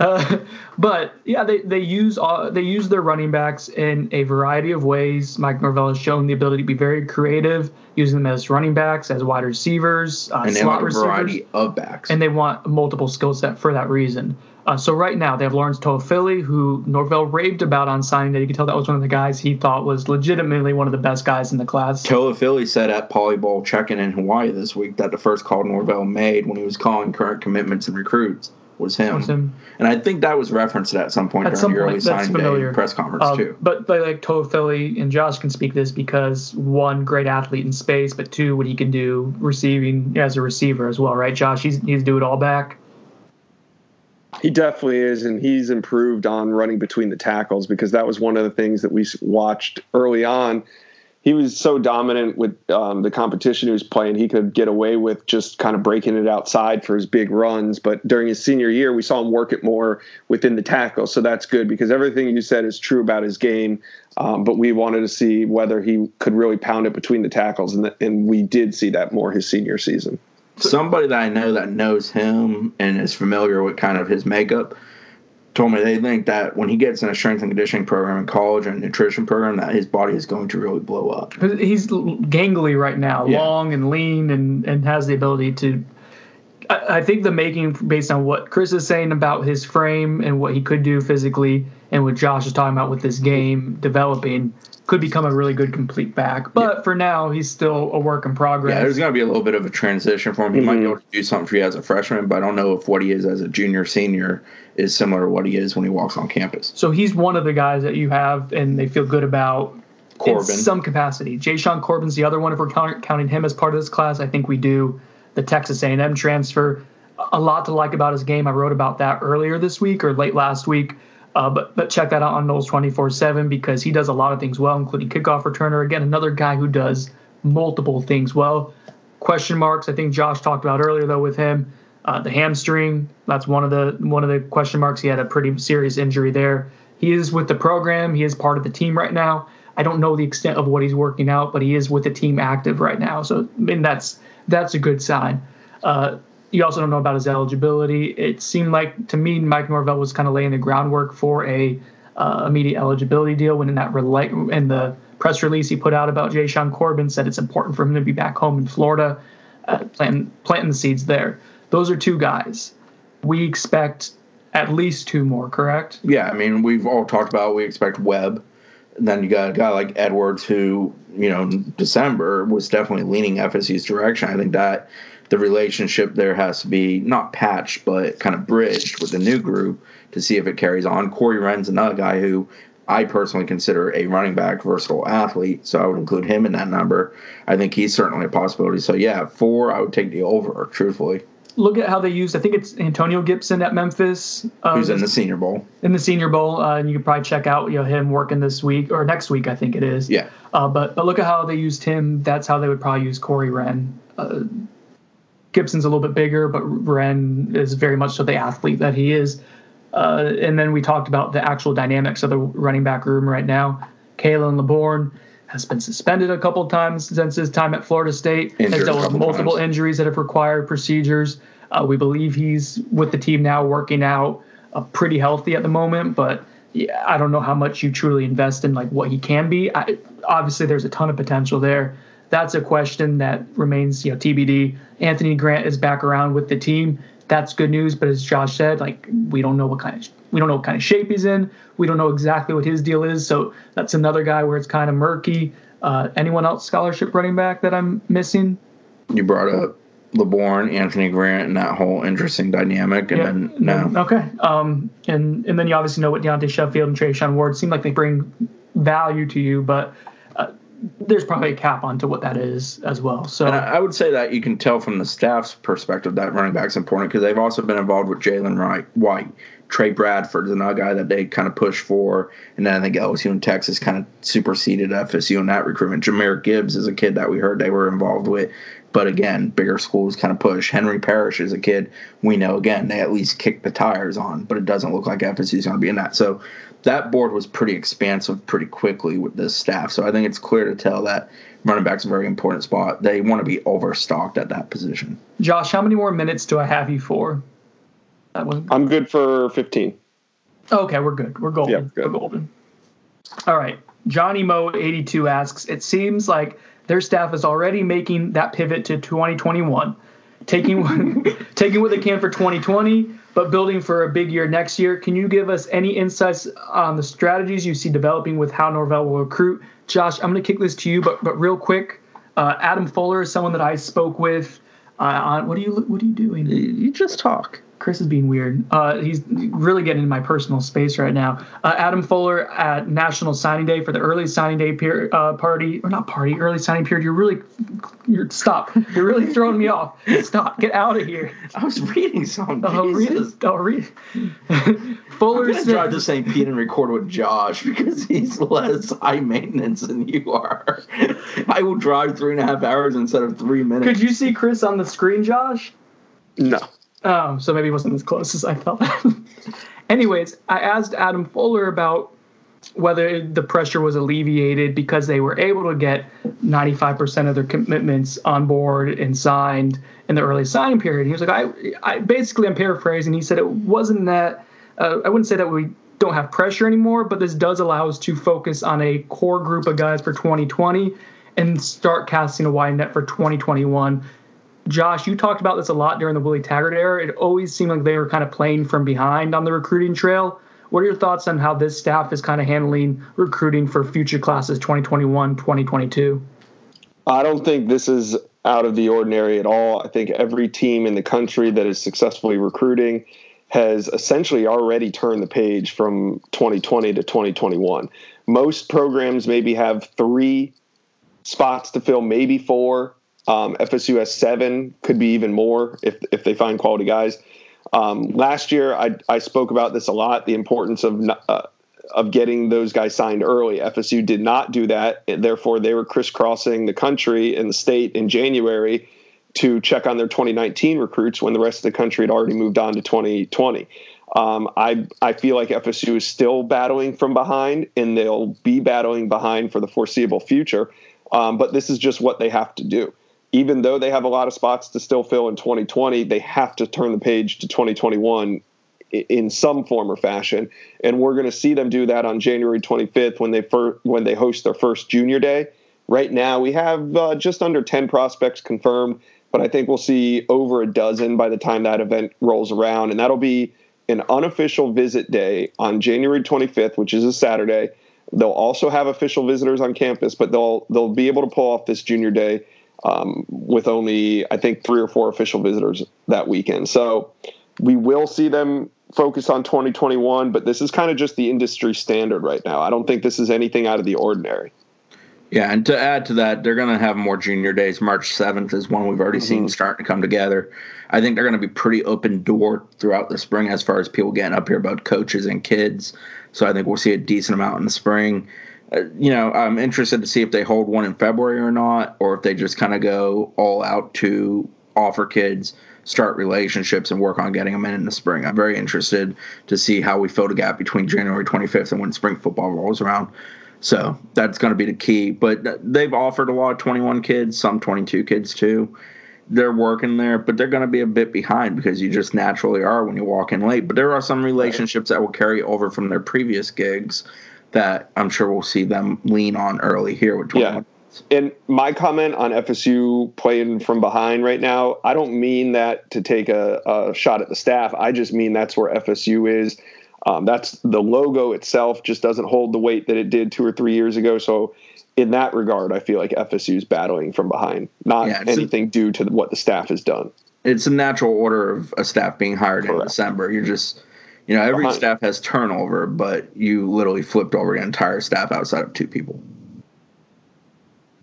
uh, but yeah, they they use uh, they use their running backs in a variety of ways. Mike Norvell has shown the ability to be very creative, using them as running backs, as wide receivers, uh, and they slot receivers, variety of backs, and they want multiple skill set for that reason. Uh, so right now they have Lawrence Toafili, who Norvell raved about on signing that You could tell that was one of the guys he thought was legitimately one of the best guys in the class. Toafili said at Poly Bowl check-in in Hawaii this week that the first call Norvell made when he was calling current commitments and recruits was him. Was him. And I think that was referenced at some point at during some the early signing day press conference um, too. But, but like Toafili and Josh can speak this because one, great athlete in space, but two, what he can do receiving as a receiver as well, right? Josh, he's he's do it all back. He definitely is, and he's improved on running between the tackles because that was one of the things that we watched early on he was so dominant with um, the competition he was playing. He could get away with just kind of breaking it outside for his big runs. But during his senior year, we saw him work it more within the tackle. So that's good because everything you said is true about his game. Um, but we wanted to see whether he could really pound it between the tackles, and, the, and we did see that more his senior season. Somebody that I know that knows him and is familiar with kind of his makeup told me they think that when he gets in a strength and conditioning program in college and nutrition program, that his body is going to really blow up. He's gangly right now, yeah. long and lean, and and has the ability to. I, I think the making based on what Chris is saying about his frame and what he could do physically, and what Josh is talking about with this game developing could become a really good complete back. But yeah. for now, he's still a work in progress. Yeah, there's going to be a little bit of a transition for him. He mm-hmm. might be able to do something for you as a freshman, but I don't know if what he is as a junior, senior is similar to what he is when he walks on campus. So he's one of the guys that you have, and they feel good about. Corbin. In some capacity. Jashaun Corbin's the other one. If we're counting him as part of this class, I think we do. The Texas A&M transfer, a lot to like about his game. I wrote about that earlier this week or late last week. Uh, but but check that out on Noles 24/7 because he does a lot of things well, including kickoff returner. Again, another guy who does multiple things well. Question marks. I think Josh talked about earlier though with him. Uh, the hamstring. That's one of the one of the question marks. He had a pretty serious injury there. He is with the program. He is part of the team right now. I don't know the extent of what he's working out, but he is with the team active right now. So I mean that's that's a good sign. Uh, you also don't know about his eligibility. It seemed like to me Mike Norvell was kind of laying the groundwork for a uh, immediate eligibility deal. When in that rela- in the press release he put out about Jashaun Corbin said it's important for him to be back home in Florida, uh, planting planting the seeds there. Those are two guys. We expect at least two more, correct? Yeah, I mean we've all talked about we expect Webb. And then you got a guy like Edwards who, you know, December was definitely leaning FSU's direction. I think that the relationship there has to be not patched, but kind of bridged with the new group to see if it carries on. Corey Wren's another guy who I personally consider a running back versatile athlete, so I would include him in that number. I think he's certainly a possibility. So yeah, four, I would take the over, truthfully. look at how they used. I think it's Antonio Gibson at Memphis. Uh, Who's in the Senior Bowl? In the Senior Bowl, uh, and you could probably check out you know him working this week or next week. I think it is. Yeah. Uh, but but look at how they used him. That's how they would probably use Corey Wren. Uh, Gibson's a little bit bigger, but Wren is very much so the athlete that he is. Uh, and then we talked about the actual dynamics of the running back room right now. Khalan Laborn has been suspended a couple times since his time at Florida State. Injured has dealt with multiple times. injuries that have required procedures. Uh, we believe he's with the team now, working out, uh, pretty healthy at the moment. But yeah, I don't know how much you truly invest in like what he can be. I, obviously, there's a ton of potential there. That's a question that remains, you know, TBD. Anthony Grant is back around with the team. That's good news. But as Josh said, like we don't know what kind of we don't know what kind of shape he's in. We don't know exactly what his deal is. So that's another guy where it's kind of murky. Uh, anyone else scholarship running back that I'm missing? You brought up Laborn, Anthony Grant, and that whole interesting dynamic. And yeah. then no. Okay. Um, and and then you obviously know what Deontay Sheffield and Treshaun Ward seem like they bring value to you, but there's probably a cap onto what that is as well. So and I would say that you can tell from the staff's perspective that running back's important because they've also been involved with Jalen White, Trey Bradford is another guy that they kind of push for. And then I think LSU and Texas kind of superseded FSU in that recruitment. Jahmyr Gibbs is a kid that we heard they were involved with. But again, bigger schools kind of push. Henry Parrish is a kid we know, again, they at least kick the tires on, but it doesn't look like FSU is going to be in that. So that board was pretty expansive pretty quickly with this staff. So I think it's clear to tell that running back's a very important spot. They want to be overstocked at that position. Josh, how many more minutes do I have you for? That was I'm good for 15. Okay, we're good. We're golden. Yeah, good. We're golden. All right. Johnny Mo 82 asks, it seems like their staff is already making that pivot to 2021, taking taking what they can for 2020, but building for a big year next year. Can you give us any insights on the strategies you see developing with how Norvell will recruit? Josh, I'm going to kick this to you, but but real quick, uh, Adam Fuller is someone that I spoke with. Uh, on what are you what are you doing? You just talk. Chris is being weird. Uh, he's really getting in my personal space right now. Uh, Adam Fuller at National Signing Day for the early signing day per, uh, party, or not party, early signing period. You're really, you're stop. You're really throwing me off. Stop. Get out of here. I was reading something. Oh, read it. Oh, read. Fuller I'm gonna said, drive to St. Pete and record with Josh because he's less high maintenance than you are. I will drive three and a half hours instead of three minutes. Could you see Chris on the screen, Josh? No. Oh, so maybe it wasn't as close as I felt. Anyways, I asked Adam Fuller about whether the pressure was alleviated because they were able to get 95% of their commitments on board and signed in the early signing period. He was like, I, I basically, I'm paraphrasing. He said it wasn't that, uh, I wouldn't say that we don't have pressure anymore, but this does allow us to focus on a core group of guys for 2020 and start casting a wide net for 2021 Josh, you talked about this a lot during the Willie Taggart era. It always seemed like they were kind of playing from behind on the recruiting trail. What are your thoughts on how this staff is kind of handling recruiting for future classes 2021, 2022? I don't think this is out of the ordinary at all. I think every team in the country that is successfully recruiting has essentially already turned the page from 2020 to 2021. Most programs maybe have three spots to fill, maybe four. Um, FSU has seven, could be even more if if they find quality guys. Um, last year, I, I spoke about this a lot. The importance of uh, of getting those guys signed early. FSU did not do that, therefore they were crisscrossing the country and the state in January to check on their 2019 recruits when the rest of the country had already moved on to 2020. Um, I I feel like FSU is still battling from behind, and they'll be battling behind for the foreseeable future. Um, but this is just what they have to do even though they have a lot of spots to still fill in 2020, they have to turn the page to 2021 in some form or fashion. And we're going to see them do that on January 25th when they fir- when they host their first junior day. Right now, we have uh, just under 10 prospects confirmed, but I think we'll see over a dozen by the time that event rolls around. And that'll be an unofficial visit day on January 25th, which is a Saturday. They'll also have official visitors on campus, but they'll they'll be able to pull off this junior day um, with only I think three or four official visitors that weekend. So we will see them focus on 2021, but this is kind of just the industry standard right now. I don't think this is anything out of the ordinary. Yeah, and to add to that, they're going to have more junior days. March 7th is one we've already mm-hmm. seen starting to come together. I think they're going to be pretty open door throughout the spring as far as people getting up here about coaches and kids. So I think we'll see a decent amount in the spring. Uh, you know, I'm interested to see if they hold one in February or not, or if they just kind of go all out to offer kids start relationships and work on getting them in in the spring. I'm very interested to see how we fill the gap between January 25th and when spring football rolls around. So that's going to be the key. But they've offered a lot of 21 kids, some 22 kids too. They're working there, but they're going to be a bit behind because you just naturally are when you walk in late. But there are some relationships that will carry over from their previous gigs that I'm sure we'll see them lean on early here with 21 yeah. And my comment on FSU playing from behind right now, I don't mean that to take a, a shot at the staff. I just mean that's where FSU is. Um, that's the logo itself just doesn't hold the weight that it did two or three years ago. So, in that regard, I feel like FSU is battling from behind, not yeah, anything a, due to what the staff has done. It's a natural order of a staff being hired Correct. in December. You're just, you know, every behind. staff has turnover, but you literally flipped over the entire staff outside of two people.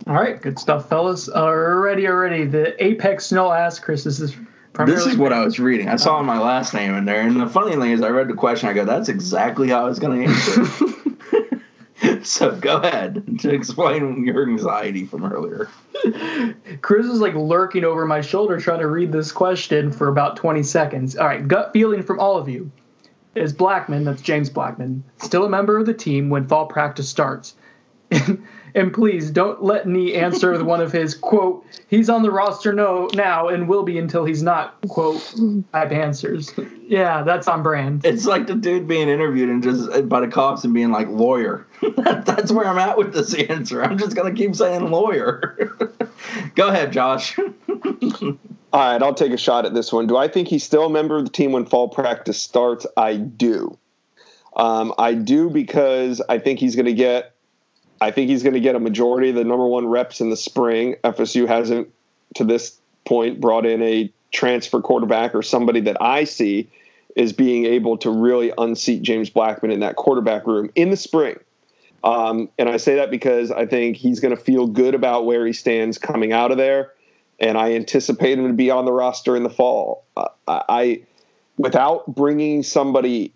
All right, good stuff, fellas. Already, already. The Apex Snow ass, Chris. This is this is what I was reading. I saw oh. my last name in there, and the funny thing is, I read the question. I go, "That's exactly how I was going to answer." so go ahead to explain your anxiety from earlier. Chris is like lurking over my shoulder trying to read this question for about 20 seconds. All right, gut feeling from all of you. Is Blackman, that's James Blackman, still a member of the team when fall practice starts? And please don't let me answer one of his quote, he's on the roster no now and will be until he's not, quote, type answers. Yeah, that's on brand. It's like the dude being interviewed and just uh, by the cops and being like lawyer. that's where I'm at with this answer. I'm just gonna keep saying lawyer. Go ahead, Josh. All right, I'll take a shot at this one. Do I think he's still a member of the team when fall practice starts? I do. Um, I do because I think he's going to get I think he's going to get a majority of the number one reps in the spring. FSU hasn't, to this point, brought in a transfer quarterback or somebody that I see is being able to really unseat James Blackman in that quarterback room in the spring. Um, and I say that because I think he's going to feel good about where he stands coming out of there, and I anticipate him to be on the roster in the fall. Uh, I, without bringing somebody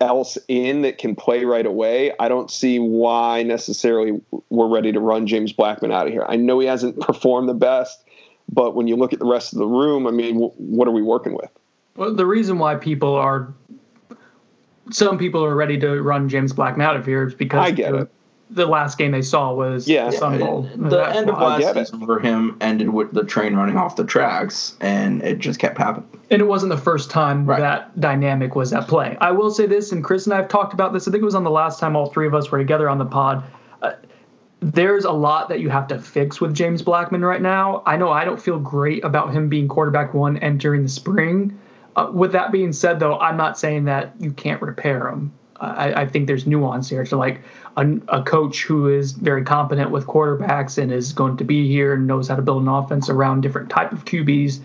else in that can play right away, I don't see why necessarily we're ready to run James Blackman out of here. I know he hasn't performed the best, but when you look at the rest of the room, I mean, what are we working with? Well, the reason why people are, some people are ready to run James Blackman out of here is because I get it the last game they saw was yeah. Sun Bowl. The end of last season for him ended with the train running off the tracks, and it just kept happening. And it wasn't the first time right. that dynamic was at play. I will say this, and Chris and I have talked about this. I think it was on the last time all three of us were together on the pod. Uh, there's a lot that you have to fix with James Blackman right now. I know I don't feel great about him being quarterback one entering the spring. Uh, with that being said, though, I'm not saying that you can't repair him. I, I, think there's nuance here to like a, a, coach who is very competent with quarterbacks and is going to be here and knows how to build an offense around different type of QBs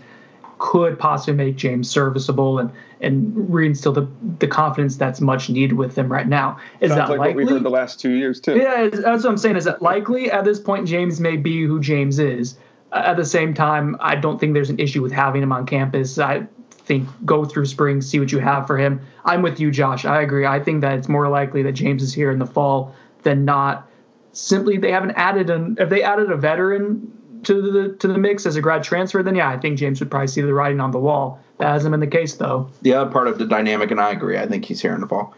could possibly make James serviceable and and reinstill the the confidence that's much needed with him right now. Is Sounds that like likely? what we've heard the last two years too? Yeah, that's what I'm saying. Is that likely at this point? James may be who James is. At the same time, I don't think there's an issue with having him on campus. I think go through spring, see what you have for him. I'm with you, Josh. I agree. I think that it's more likely that James is here in the fall than not. Simply, they haven't added an. If they added a veteran to the to the mix as a grad transfer, then yeah, I think James would probably see the writing on the wall. That hasn't been the case though. The other part of the dynamic, and I agree. I think he's here in the fall.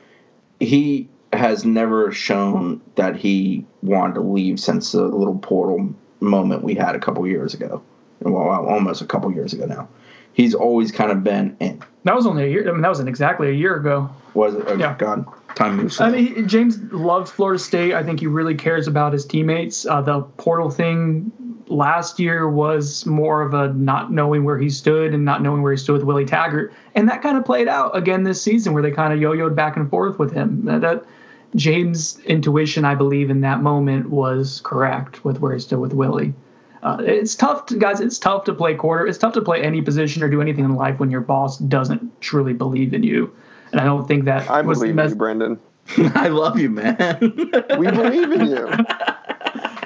He has never shown that he wanted to leave since the little portal moment we had a couple years ago. Well, almost a couple years ago now he's always kind of been in. That was only a year. I mean, that was exactly a year ago. Was it? Oh, yeah. God, time moves. I mean, James loves Florida State. I think he really cares about his teammates. Uh, the portal thing last year was more of a not knowing where he stood and not knowing where he stood with Willie Taggart, and that kind of played out again this season, where they kind of yo-yoed back and forth with him. That, that James' intuition, I believe, in that moment was correct with where he stood with Willie. Uh, it's tough, to, guys. It's tough to play quarter. It's tough to play any position or do anything in life when your boss doesn't truly believe in you. And I don't think that I believe in mes- you, Brendan. I love you, man. we believe in you.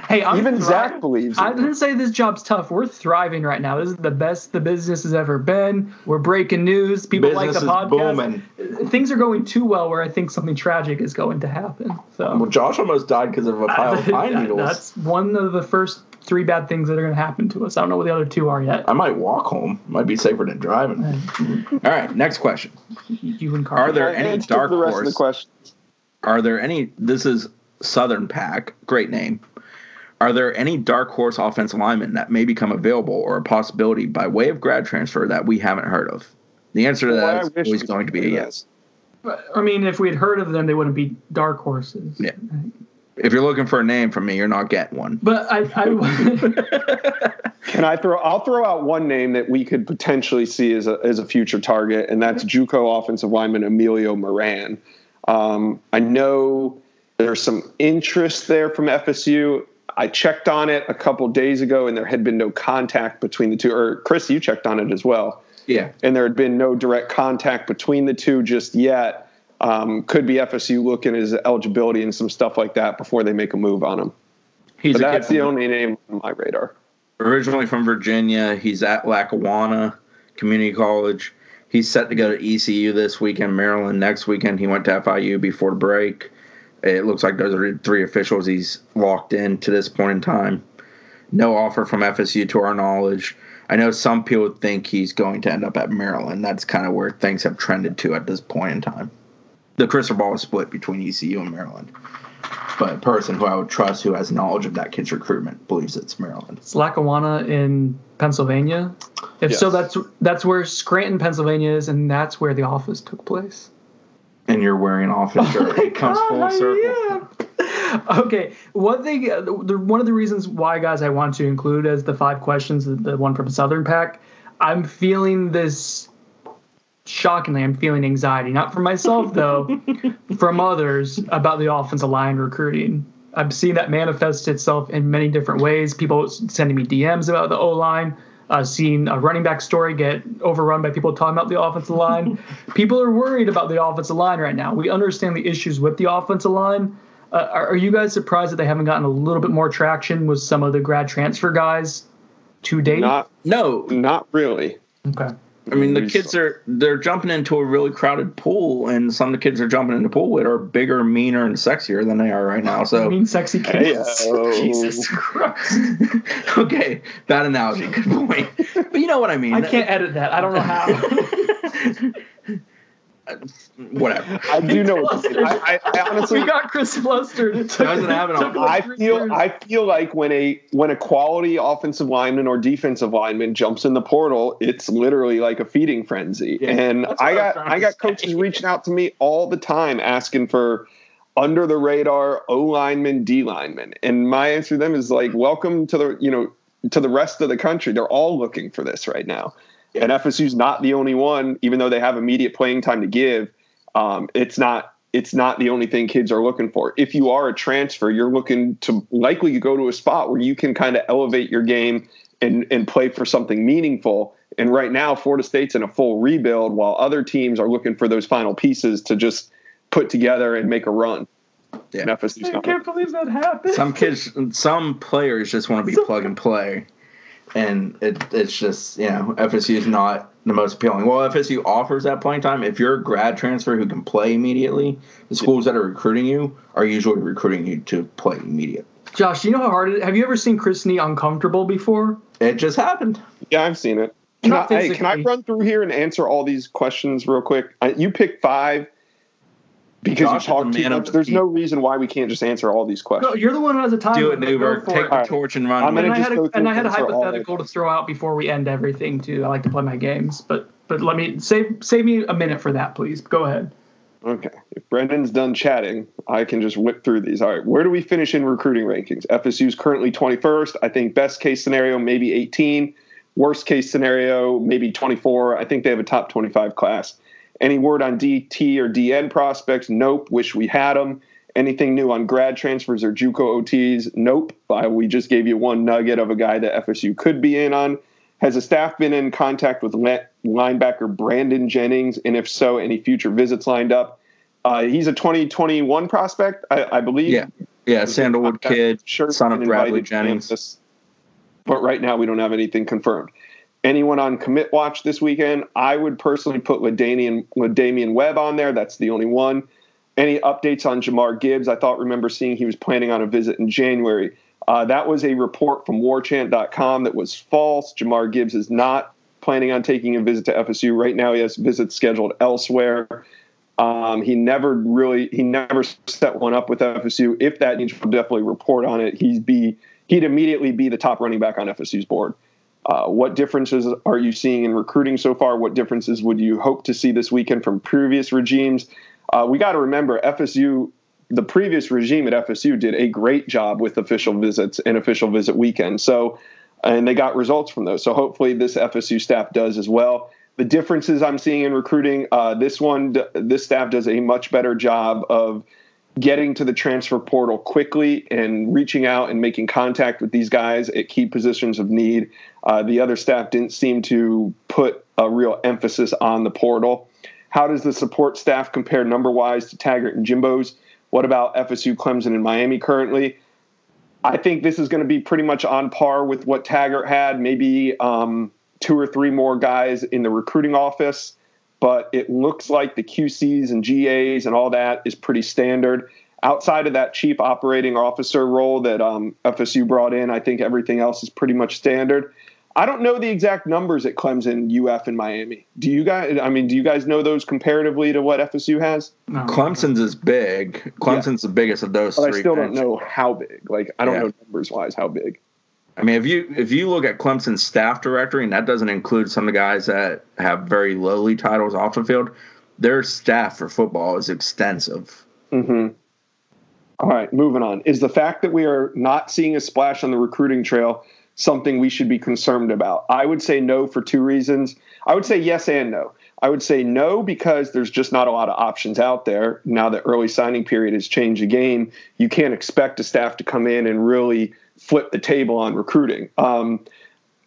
Hey, I'm Even thri- Zach believes I didn't say this job's tough. We're thriving right now. This is the best the business has ever been. We're breaking news. People like Business the is podcast. booming. Things are going too well where I think something tragic is going to happen. So Well, Josh almost died because of a pile of pine needles. That's one of the first three bad things that are going to happen to us. I don't know what the other two are yet. I might walk home. Might be safer than driving. All right, next question. You and Carl. Are there Yeah, any dark the rest of the horse? questions? Are there any? This is Southern Pack. Great name. Are there any dark horse offensive linemen that may become available or a possibility by way of grad transfer that we haven't heard of? The answer to Boy, that I is always going to be a do that. yes. I mean, if we had heard of them, they wouldn't be dark horses. Yeah. If you're looking for a name from me, you're not getting one. But I, I Can I throw? I'll throw out one name that we could potentially see as a as a future target, and that's JUCO offensive lineman Emilio Moran. Um, I know there's some interest there from FSU. I checked on it a couple days ago, and there had been no contact between the two. Or Chris, you checked on it as well, Yeah. and there had been no direct contact between the two just yet. Um, could be FSU looking at his eligibility and some stuff like that before they make a move on him. He's But a that's the only name on my radar. originally from Virginia. He's at Lackawanna Community College. He's set to go to ECU this weekend, Maryland next weekend. He went to FIU before the break. It looks like those are the three officials he's locked in to this point in time. No offer from FSU to our knowledge. I know some people think he's going to end up at Maryland. That's kind of where things have trended to at this point in time. The crystal ball is split between ECU and Maryland. But a person who I would trust who has knowledge of that kid's recruitment believes it's Maryland. It's Lackawanna in Pennsylvania. If so, that's that's where Scranton, Pennsylvania is, and that's where the office took place. and you're wearing an office shirt. it comes full God, circle. yeah. okay, one thing, uh, the, one of the reasons why, guys, I want to include as the five questions, the, the one from Southern Pack, I'm feeling this. Shockingly, I'm feeling anxiety, not for myself though, from others about the offensive line recruiting. I've seen that manifest itself in many different ways. People sending me DMs about the O line, uh, seeing a running back story get overrun by people talking about the offensive line. people are worried about the offensive line right now. We understand the issues with the offensive line. Uh, are, are you guys surprised that they haven't gotten a little bit more traction with some of the grad transfer guys to date? Not No, not really. okay. I mean the kids are they're jumping into a really crowded pool, and some of the kids are jumping into pool with are bigger, meaner, and sexier than they are right now. I So mean, sexy kids. Heyo. Jesus Christ. okay, bad analogy, good point. But you know what I mean. I can't edit that. I don't know how. Whatever. I do know. What you mean. I, I, I honestly, we got Chris flustered. It took- Doesn't happen took I feel, years. I feel like when a when a quality offensive lineman or defensive lineman jumps in the portal, it's literally like a feeding frenzy. Yeah, and I I got trying I got coaches reaching out to me all the time asking for under the radar O lineman, D lineman, and my answer to them is like, welcome to the you know to the rest of the country. They're all looking for this right now. And FSU's not the only one, even though they have immediate playing time to give. Um, it's not it's not the only thing kids are looking for. If you are a transfer, you're looking to likely to go to a spot where you can kind of elevate your game and and play for something meaningful. And right now, Florida State's in a full rebuild, while other teams are looking for those final pieces to just put together and make a run. Yeah. And FSU's I can't believe that happened. Some kids, some players just want to be plug and play, and it, it's just you know FSU is not the most appealing. Well, FSU offers that playing time. If you're a grad transfer who can play immediately, the schools that are recruiting you are usually recruiting you to play immediate. Josh, you know how hard it. Have you ever seen Chris Nee uncomfortable before? It just happened. Yeah, I've seen it. Can I, hey, can I run through here and answer all these questions real quick? I, you pick five because Josh you talk the too much. the There's no reason why we can't just answer all these questions. No, questions. you're the one who has a time. To do it, limit. Newberg. Take it. the Alright. torch and run. I'm And gonna I, just had go a, through and I had a things for all hypothetical to throw out before we end everything too. I like to play my games, but but let me save save me a minute for that, please. Go ahead. Okay. If Brendan's done chatting, I can just whip through these. All right. Where do we finish in recruiting rankings? FSU's currently 21st. I think best case scenario, maybe 18. Worst case scenario, maybe 24. I think they have a top 25 class. Any word on DT or DN prospects? Nope. Wish we had them. Anything new on grad transfers or JUCO OTs? Nope. Uh, we just gave you one nugget of a guy that FSU could be in on. Has the staff been in contact with linebacker Brandon Jennings? And if so, any future visits lined up? Uh, he's a 2021 prospect, I, I believe. Yeah. Yeah, Sandalwood kid, Sure, son of Bradley Jennings. But right now, we don't have anything confirmed. Anyone on commit watch this weekend? I would personally put Ladanian, Ladamian Webb on there. That's the only one. Any updates on Jahmyr Gibbs? I thought remember seeing he was planning on a visit in January. Uh, that was a report from warchant.com that was false. Jahmyr Gibbs is not planning on taking a visit to FSU. Right now, he has visits scheduled elsewhere. Um, he never really he never set one up with FSU. If that needs, we'll definitely report on it. He'd be he'd immediately be the top running back on FSU's board. Uh, what differences are you seeing in recruiting so far? What differences would you hope to see this weekend from previous regimes? Uh, we got to remember FSU, the previous regime at FSU did a great job with official visits and official visit weekend. So, and they got results from those. So hopefully this FSU staff does as well. The differences I'm seeing in recruiting, uh, this one, this staff does a much better job of getting to the transfer portal quickly and reaching out and making contact with these guys at key positions of need. Uh, the other staff didn't seem to put a real emphasis on the portal. How does the support staff compare number wise to Taggart and Jimbo's? What about FSU, Clemson, and Miami currently? I think this is going to be pretty much on par with what Taggart had, maybe um, two or three more guys in the recruiting office but it looks like the QCs and GAs and all that is pretty standard. Outside of that chief operating officer role that um, FSU brought in, I think everything else is pretty much standard. I don't know the exact numbers at Clemson, UF, and Miami. Do you guys? I mean, do you guys know those comparatively to what FSU has? No. Clemson's is big. Clemson's the biggest of those But three. I still don't know how big. Like, I don't Yeah. know numbers wise how big. I mean, if you if you look at Clemson's staff directory, and that doesn't include some of the guys that have very lowly titles off the field, their staff for football is extensive. Mm-hmm. All right, moving on. Is the fact that we are not seeing a splash on the recruiting trail something we should be concerned about? I would say no for two reasons. I would say yes and no. I would say no because there's just not a lot of options out there. Now that early signing period has changed the game, you can't expect a staff to come in and really flip the table on recruiting. Um,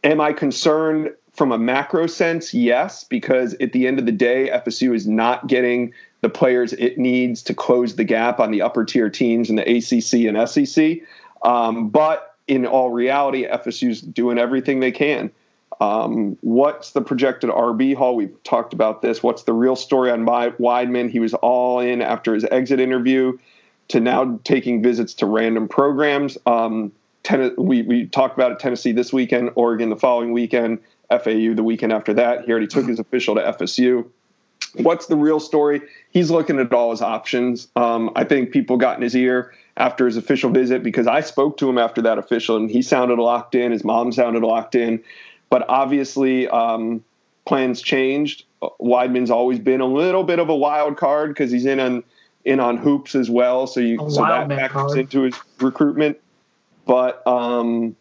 am I concerned from a macro sense? Yes, because at the end of the day, FSU is not getting the players it needs to close the gap on the upper tier teams in the ACC and SEC. Um, but in all reality, FSU's doing everything they can. Um, what's the projected RB haul? We've talked about this. What's the real story on my Weidman? He was all in after his exit interview to now taking visits to random programs. Um, ten- we, we talked about it Tennessee this weekend, Oregon the following weekend, FAU the weekend after that. He already took his official to FSU. What's the real story? He's looking at all his options. Um, I think people got in his ear after his official visit because I spoke to him after that official and he sounded locked in. His mom sounded locked in. But obviously, um, plans changed. Weidman's always been a little bit of a wild card because he's in on in on hoops as well. So you A so that factors card. into his recruitment. But um,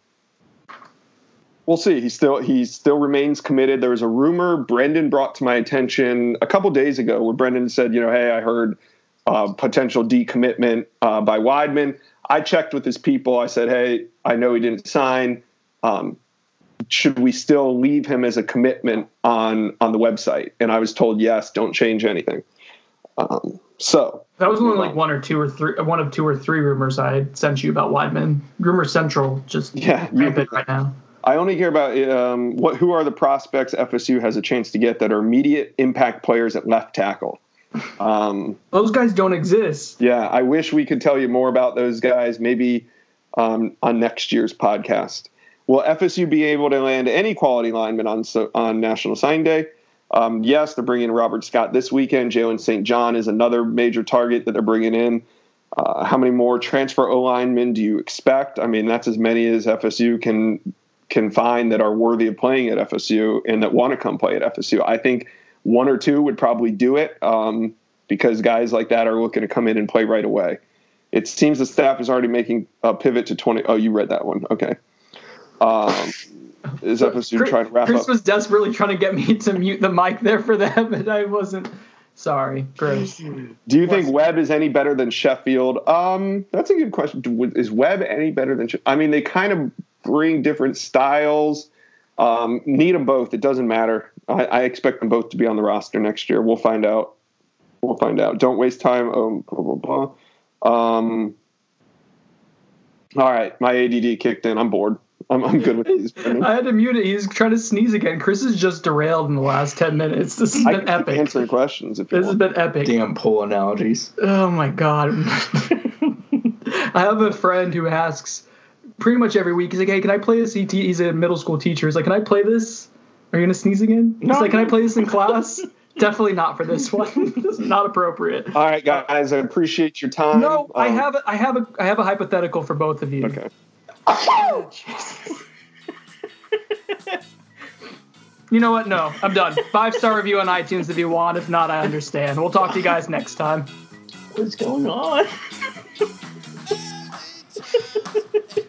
we'll see. He still he still remains committed. There was a rumor Brendan brought to my attention a couple days ago where Brendan said, you know, hey, I heard uh, potential decommitment uh, by Weidman. I checked with his people. I said, hey, I know he didn't sign. Um, should we still leave him as a commitment on on the website? And I was told yes. Don't change anything. Um, so That was only like one or two or three, one of two or three rumors I had sent you about Weidman. Rumor Central just Yeah, rampant right now. I only hear about um, what who are the prospects FSU has a chance to get that are immediate impact players at left tackle. Um, Those guys don't exist. yeah, I wish we could tell you more about those guys. Maybe um, on next year's podcast. Will FSU be able to land any quality lineman on so, on National Sign Day? Um, yes, they're bringing Robert Scott this weekend. Jalen St. John is another major target that they're bringing in. Uh, how many more transfer O linemen do you expect? I mean, that's as many as FSU can can find that are worthy of playing at FSU and that want to come play at FSU. I think one or two would probably do it um, because guys like that are looking to come in and play right away. It seems the staff is already making a pivot to 20. Oh, you read that one. Okay. Um, is FSU Chris, trying to wrap Chris up? was desperately trying to get me to mute the mic there for them, and I wasn't. Sorry, Chris. Do you think Webb is any better than Sheffield? Um, that's a good question. Is Webb any better than? She- I mean, they kind of bring different styles. Um, need them both. It doesn't matter. I, I expect them both to be on the roster next year. We'll find out. We'll find out. Don't waste time. Um, blah blah blah. Um, All right, my ADD kicked in. I'm bored. I'm, I'm good with these. Brendan. I had to mute it. He's trying to sneeze again. Chris is just derailed in the last 10 minutes. This has I been epic. answer questions if you This has been epic. Damn pool analogies. Oh my god. I have a friend who asks pretty much every week. He's like, "Hey, can I play this?" ET? He's a middle school teacher. He's like, "Can I play this?" Are you gonna sneeze again? He's No. like, "Can I play this in class?" Definitely not for this one. this is not appropriate. All right, guys, I appreciate your time. No, I Um, have a, I have a I have a hypothetical for both of you. Okay. you know what? No, I'm done. Five star review on iTunes if you want. If not, I understand. We'll talk to you guys next time. What's going on?